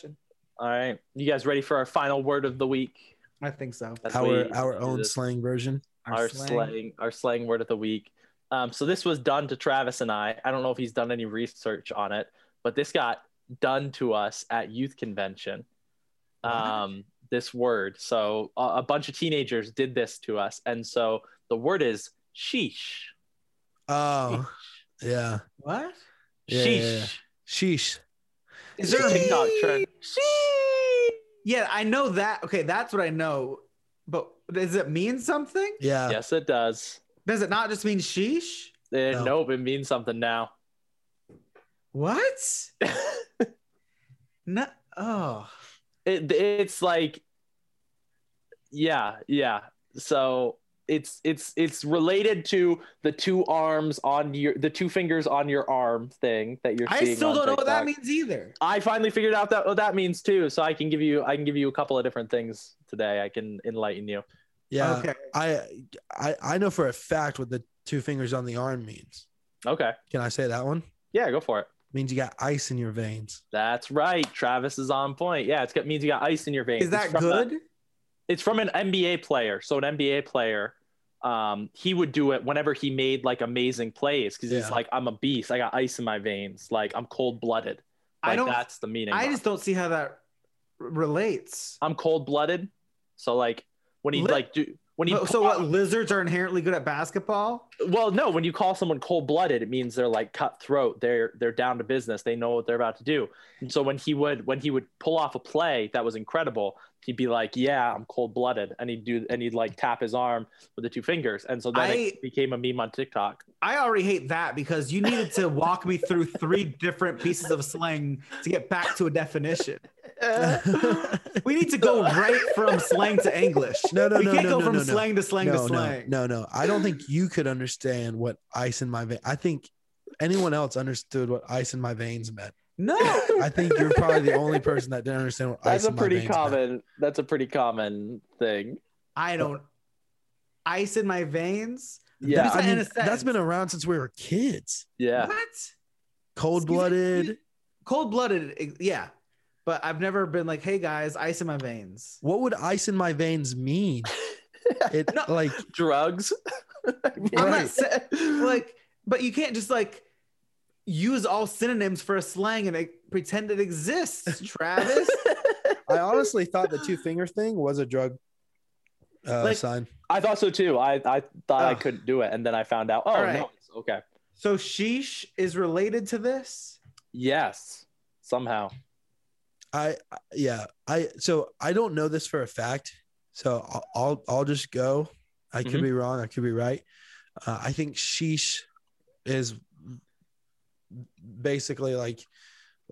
Progression. all right. You guys ready for our final word of the week? I think so. That's Our we- our own this. slang version. our slang. our slang word of the week. Um, so this was done to Travis and I. I don't know if he's done any research on it, but this got done to us at youth convention. Um, this word. So a, a bunch of teenagers did this to us, and so the word is sheesh. Oh, yeah. What? Yeah, sheesh. yeah, yeah. Sheesh. Is It's a there a TikTok trend. Yeah, I know that. Okay, that's what I know. But does it mean something? Yeah. Yes, it does. Does it not just mean sheesh? Eh, No. Nope, it means something now. What? no. Oh. it, it's like yeah yeah so it's it's it's related to the two arms on your the two fingers on your arm thing that you're I still don't know what that means either. i finally figured out that what that means too so i can give you i can give you a couple of different things today i can enlighten you Yeah. Okay. I, I I know for a fact what the two fingers on the arm means. okay Can I say that one? yeah go for it means you got ice in your veins. that's right travis is on point yeah it's got means you got ice in your veins Is that It's from good? It's from an NBA player. So an NBA player, um, he would do it whenever he made like amazing plays because he's Yeah. like, I'm a beast. I got ice in my veins. Like I'm cold blooded. I Like don't- that's the meaning. I just don't see how that r- relates. I'm cold blooded. So like when he Li- like do when he So, so what? Lizards are inherently good at basketball. well no when you call someone cold blooded it means they're like cutthroat they're they're down to business they know what they're about to do and so when he would when he would pull off a play that was incredible he'd be like yeah i'm cold blooded and he'd do and he'd like tap his arm with the two fingers and so then I- it became a meme on tiktok I already hate that because you needed to walk me through three different pieces of slang to get back to a definition. We need to go right from slang to English. No, no, no. we no, can't no, go no, from no, no. slang to slang to no, no, slang. no, no. I don't think you could understand what ice in my vein. I think anyone else understood what ice in my veins meant. No. I think you're probably the only person that didn't understand what that's ice a in my pretty veins meant. common that's a pretty common thing I don't. Ice in my veins. yeah There's- I mean, that's been around since we were kids. yeah What? Cold blooded. Cold blooded. Yeah. But I've never been like, hey guys, ice in my veins. What would ice in my veins mean? It No. like drugs I'm not Right. like, but you can't just like use all synonyms for a slang and like, pretend it exists, Travis. I honestly thought the two finger thing was a drug uh, Like- sign. I thought so too. I, I thought I couldn't do it, and then I found out. Oh All right. no, okay. so sheesh is related to this. Yes, somehow. I I- yeah I so I don't know this for a fact. So I'll I'll, I'll just go. I could Mhm. be wrong. I could be right. Uh, I think sheesh is basically like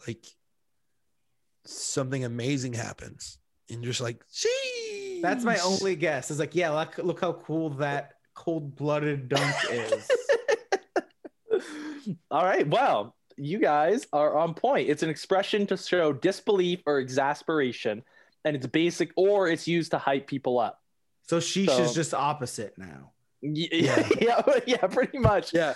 like something amazing happens and just like sheesh. That's my only guess. Is like, yeah, look, look how cool that cold blooded dunk is. All right. Well, you guys are on point. It's an expression to show disbelief or exasperation, and it's basic, or it's used to hype people up. So sheesh So- is just opposite now. Yeah. Yeah, yeah, pretty much. Yeah.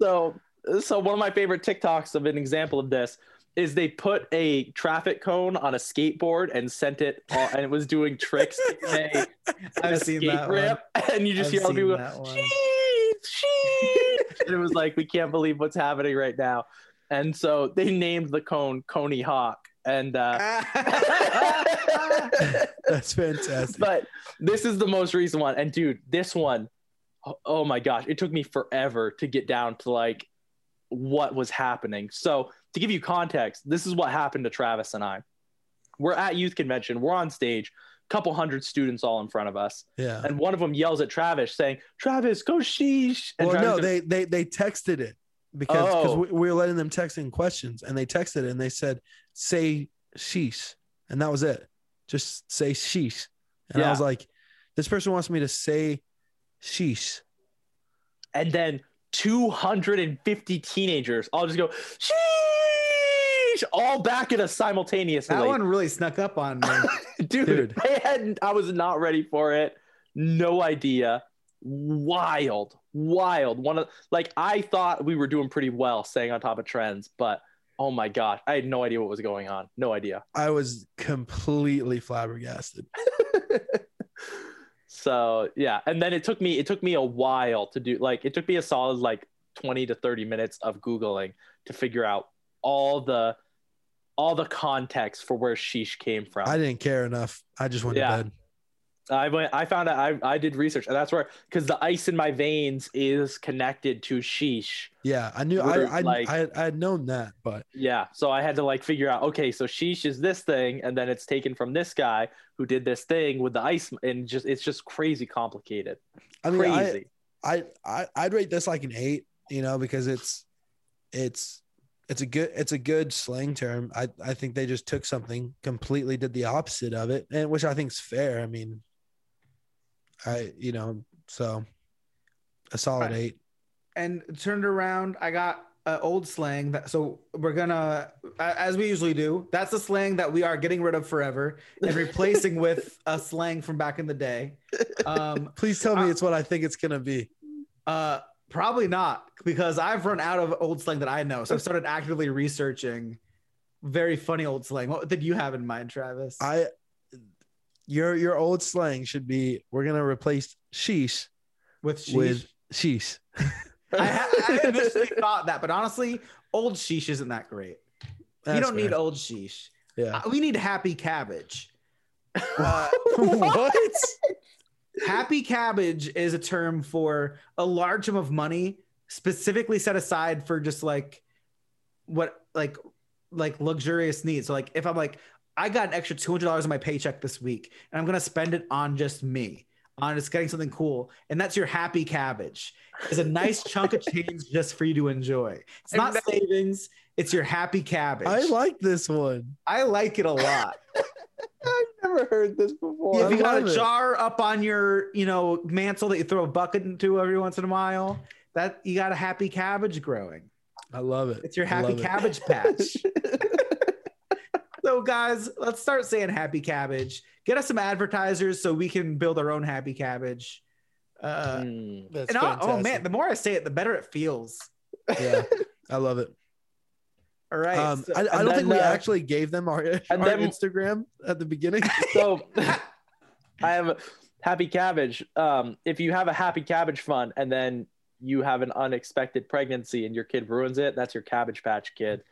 So, so one of my favorite TikToks of an example of this is they put a traffic cone on a skateboard and sent it, on, and it was doing tricks a, I've seen that one. ramp, and you just I've hear all the people. Sheesh, sheesh. and it was like, we can't believe what's happening right now. And so they named the cone Coney Hawk. And uh, That's fantastic. but this is the most recent one. And dude, this one, oh my gosh, it took me forever to get down to like what was happening. So to give you context, this is what happened to Travis and I. We're at youth convention. We're on stage, couple hundred students all in front of us, yeah. and one of them yells at Travis, saying, "Travis, go sheesh!" And Well, Travis no, goes, they they they texted it because because Oh. we, we were letting them text in questions, and they texted and they said, "Say sheesh," and that was it. Just say sheesh, and I was like, "This person wants me to say sheesh." and then 250 teenagers all just go sheesh all back at us simultaneously that one really snuck up on me. dude, Dude. they had i was not ready for it no idea wild wild one of like i thought we were doing pretty well staying on top of trends but oh my gosh i had no idea what was going on no idea I was completely flabbergasted. so yeah and then it took me it took me a while to do like it took me a solid like 20 to 30 minutes of googling to figure out all the all the context for where sheesh came from. I didn't care enough. I just went Yeah. to bed. I went. I found out. I I did research, and that's where because the ice in my veins is connected to sheesh. Yeah, I knew. I I, like- I I had known that, but Yeah, so I had to like figure out. Okay, so sheesh is this thing, and then it's taken from this guy who did this thing with the ice, and just it's just crazy complicated. I mean, I, I I I'd rate this like an eight, you know, because it's it's it's a good it's a good slang term. I I think they just took something completely did the opposite of it, and which I think is fair. I mean, I you know so a solid Right. eight. and turned around i got uh, old slang that so we're gonna as we usually do that's a slang that we are getting rid of forever and replacing with a slang from back in the day um Please tell me I- it's what I think it's gonna be. uh probably not because i've run out of old slang that i know so i've started actively researching very funny old slang what did you have in mind travis I your your old slang should be we're gonna replace sheesh with sheesh with sheesh. I, I initially thought that but honestly old sheesh isn't that great you don't need old sheesh yeah. Uh, we need happy cabbage uh, what? Happy cabbage is a term for a large sum of money specifically set aside for just like what like like luxurious needs. So like if I'm like I got an extra two hundred dollars in my paycheck this week and I'm gonna spend it on just me on just getting something cool and that's your happy cabbage. It's a nice chunk of change just for you to enjoy. It's not And savings. It's your happy cabbage. I like this one. I like it a lot. I've never heard this before. Yeah, if you got a it. jar up on your, you know, mantle that you throw a bucket into every once in a while, that you got a happy cabbage growing. I love it. It's your happy love it. cabbage patch. so, guys, let's start saying happy cabbage. Get us some advertisers so we can build our own happy cabbage. Uh, Hmm. That's and I, oh man, the more I say it, the better it feels. yeah, I love it. All right. Um, so- I, I don't and think we uh, actually gave them our, our then- Instagram at the beginning. So I have a happy cabbage. Um, if you have a happy cabbage fund and then you have an unexpected pregnancy and your kid ruins it, that's your cabbage patch kid.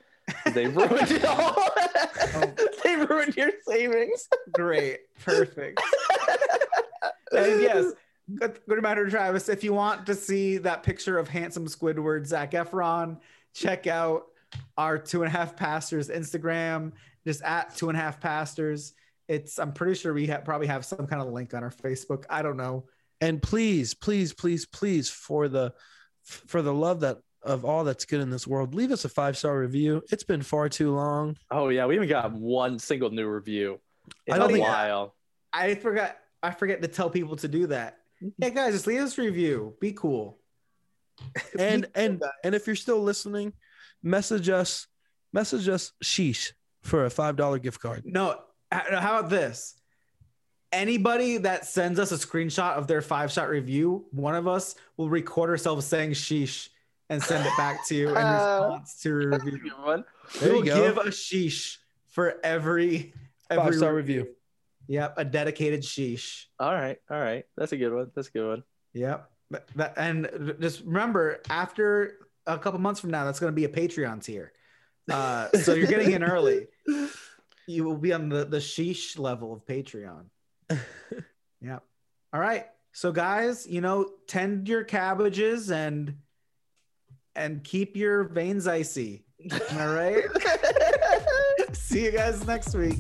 They ruined it all. they ruined your savings. Great. Perfect. and yes, good, good reminder, Travis. If you want to see that picture of handsome Squidward, Zac Efron, check out our two and a half pastors Instagram, just at two and a half pastors. It's I'm pretty sure we ha- probably have some kind of link on our Facebook. I don't know. and please, please, please, please, for the for the love that of all that's good in this world, leave us a five star review. It's been far too long. Oh yeah, we haven't got one single new review in I don't a think- while. I forgot. I forget to tell people to do that. Hey guys, just leave us a review. Be cool. And Be cool, and guys. and if you're still listening, message us, message us sheesh for a five dollar gift card. No, how about this? Anybody that sends us a screenshot of their five shot review, one of us will record ourselves saying sheesh and send it back to you in response to a review. good one. There we you will go. give a sheesh for every, every Five star review. Yep, a dedicated sheesh. All right, all right. That's a good one. That's a good one. Yep. But- but- and just remember, after a couple months from now, that's going to be a Patreon tier. Uh, so you're getting in early. You will be on the, the sheesh level of Patreon. yeah. All right. So guys, you know, tend your cabbages and and keep your veins icy. All right. See you guys next week.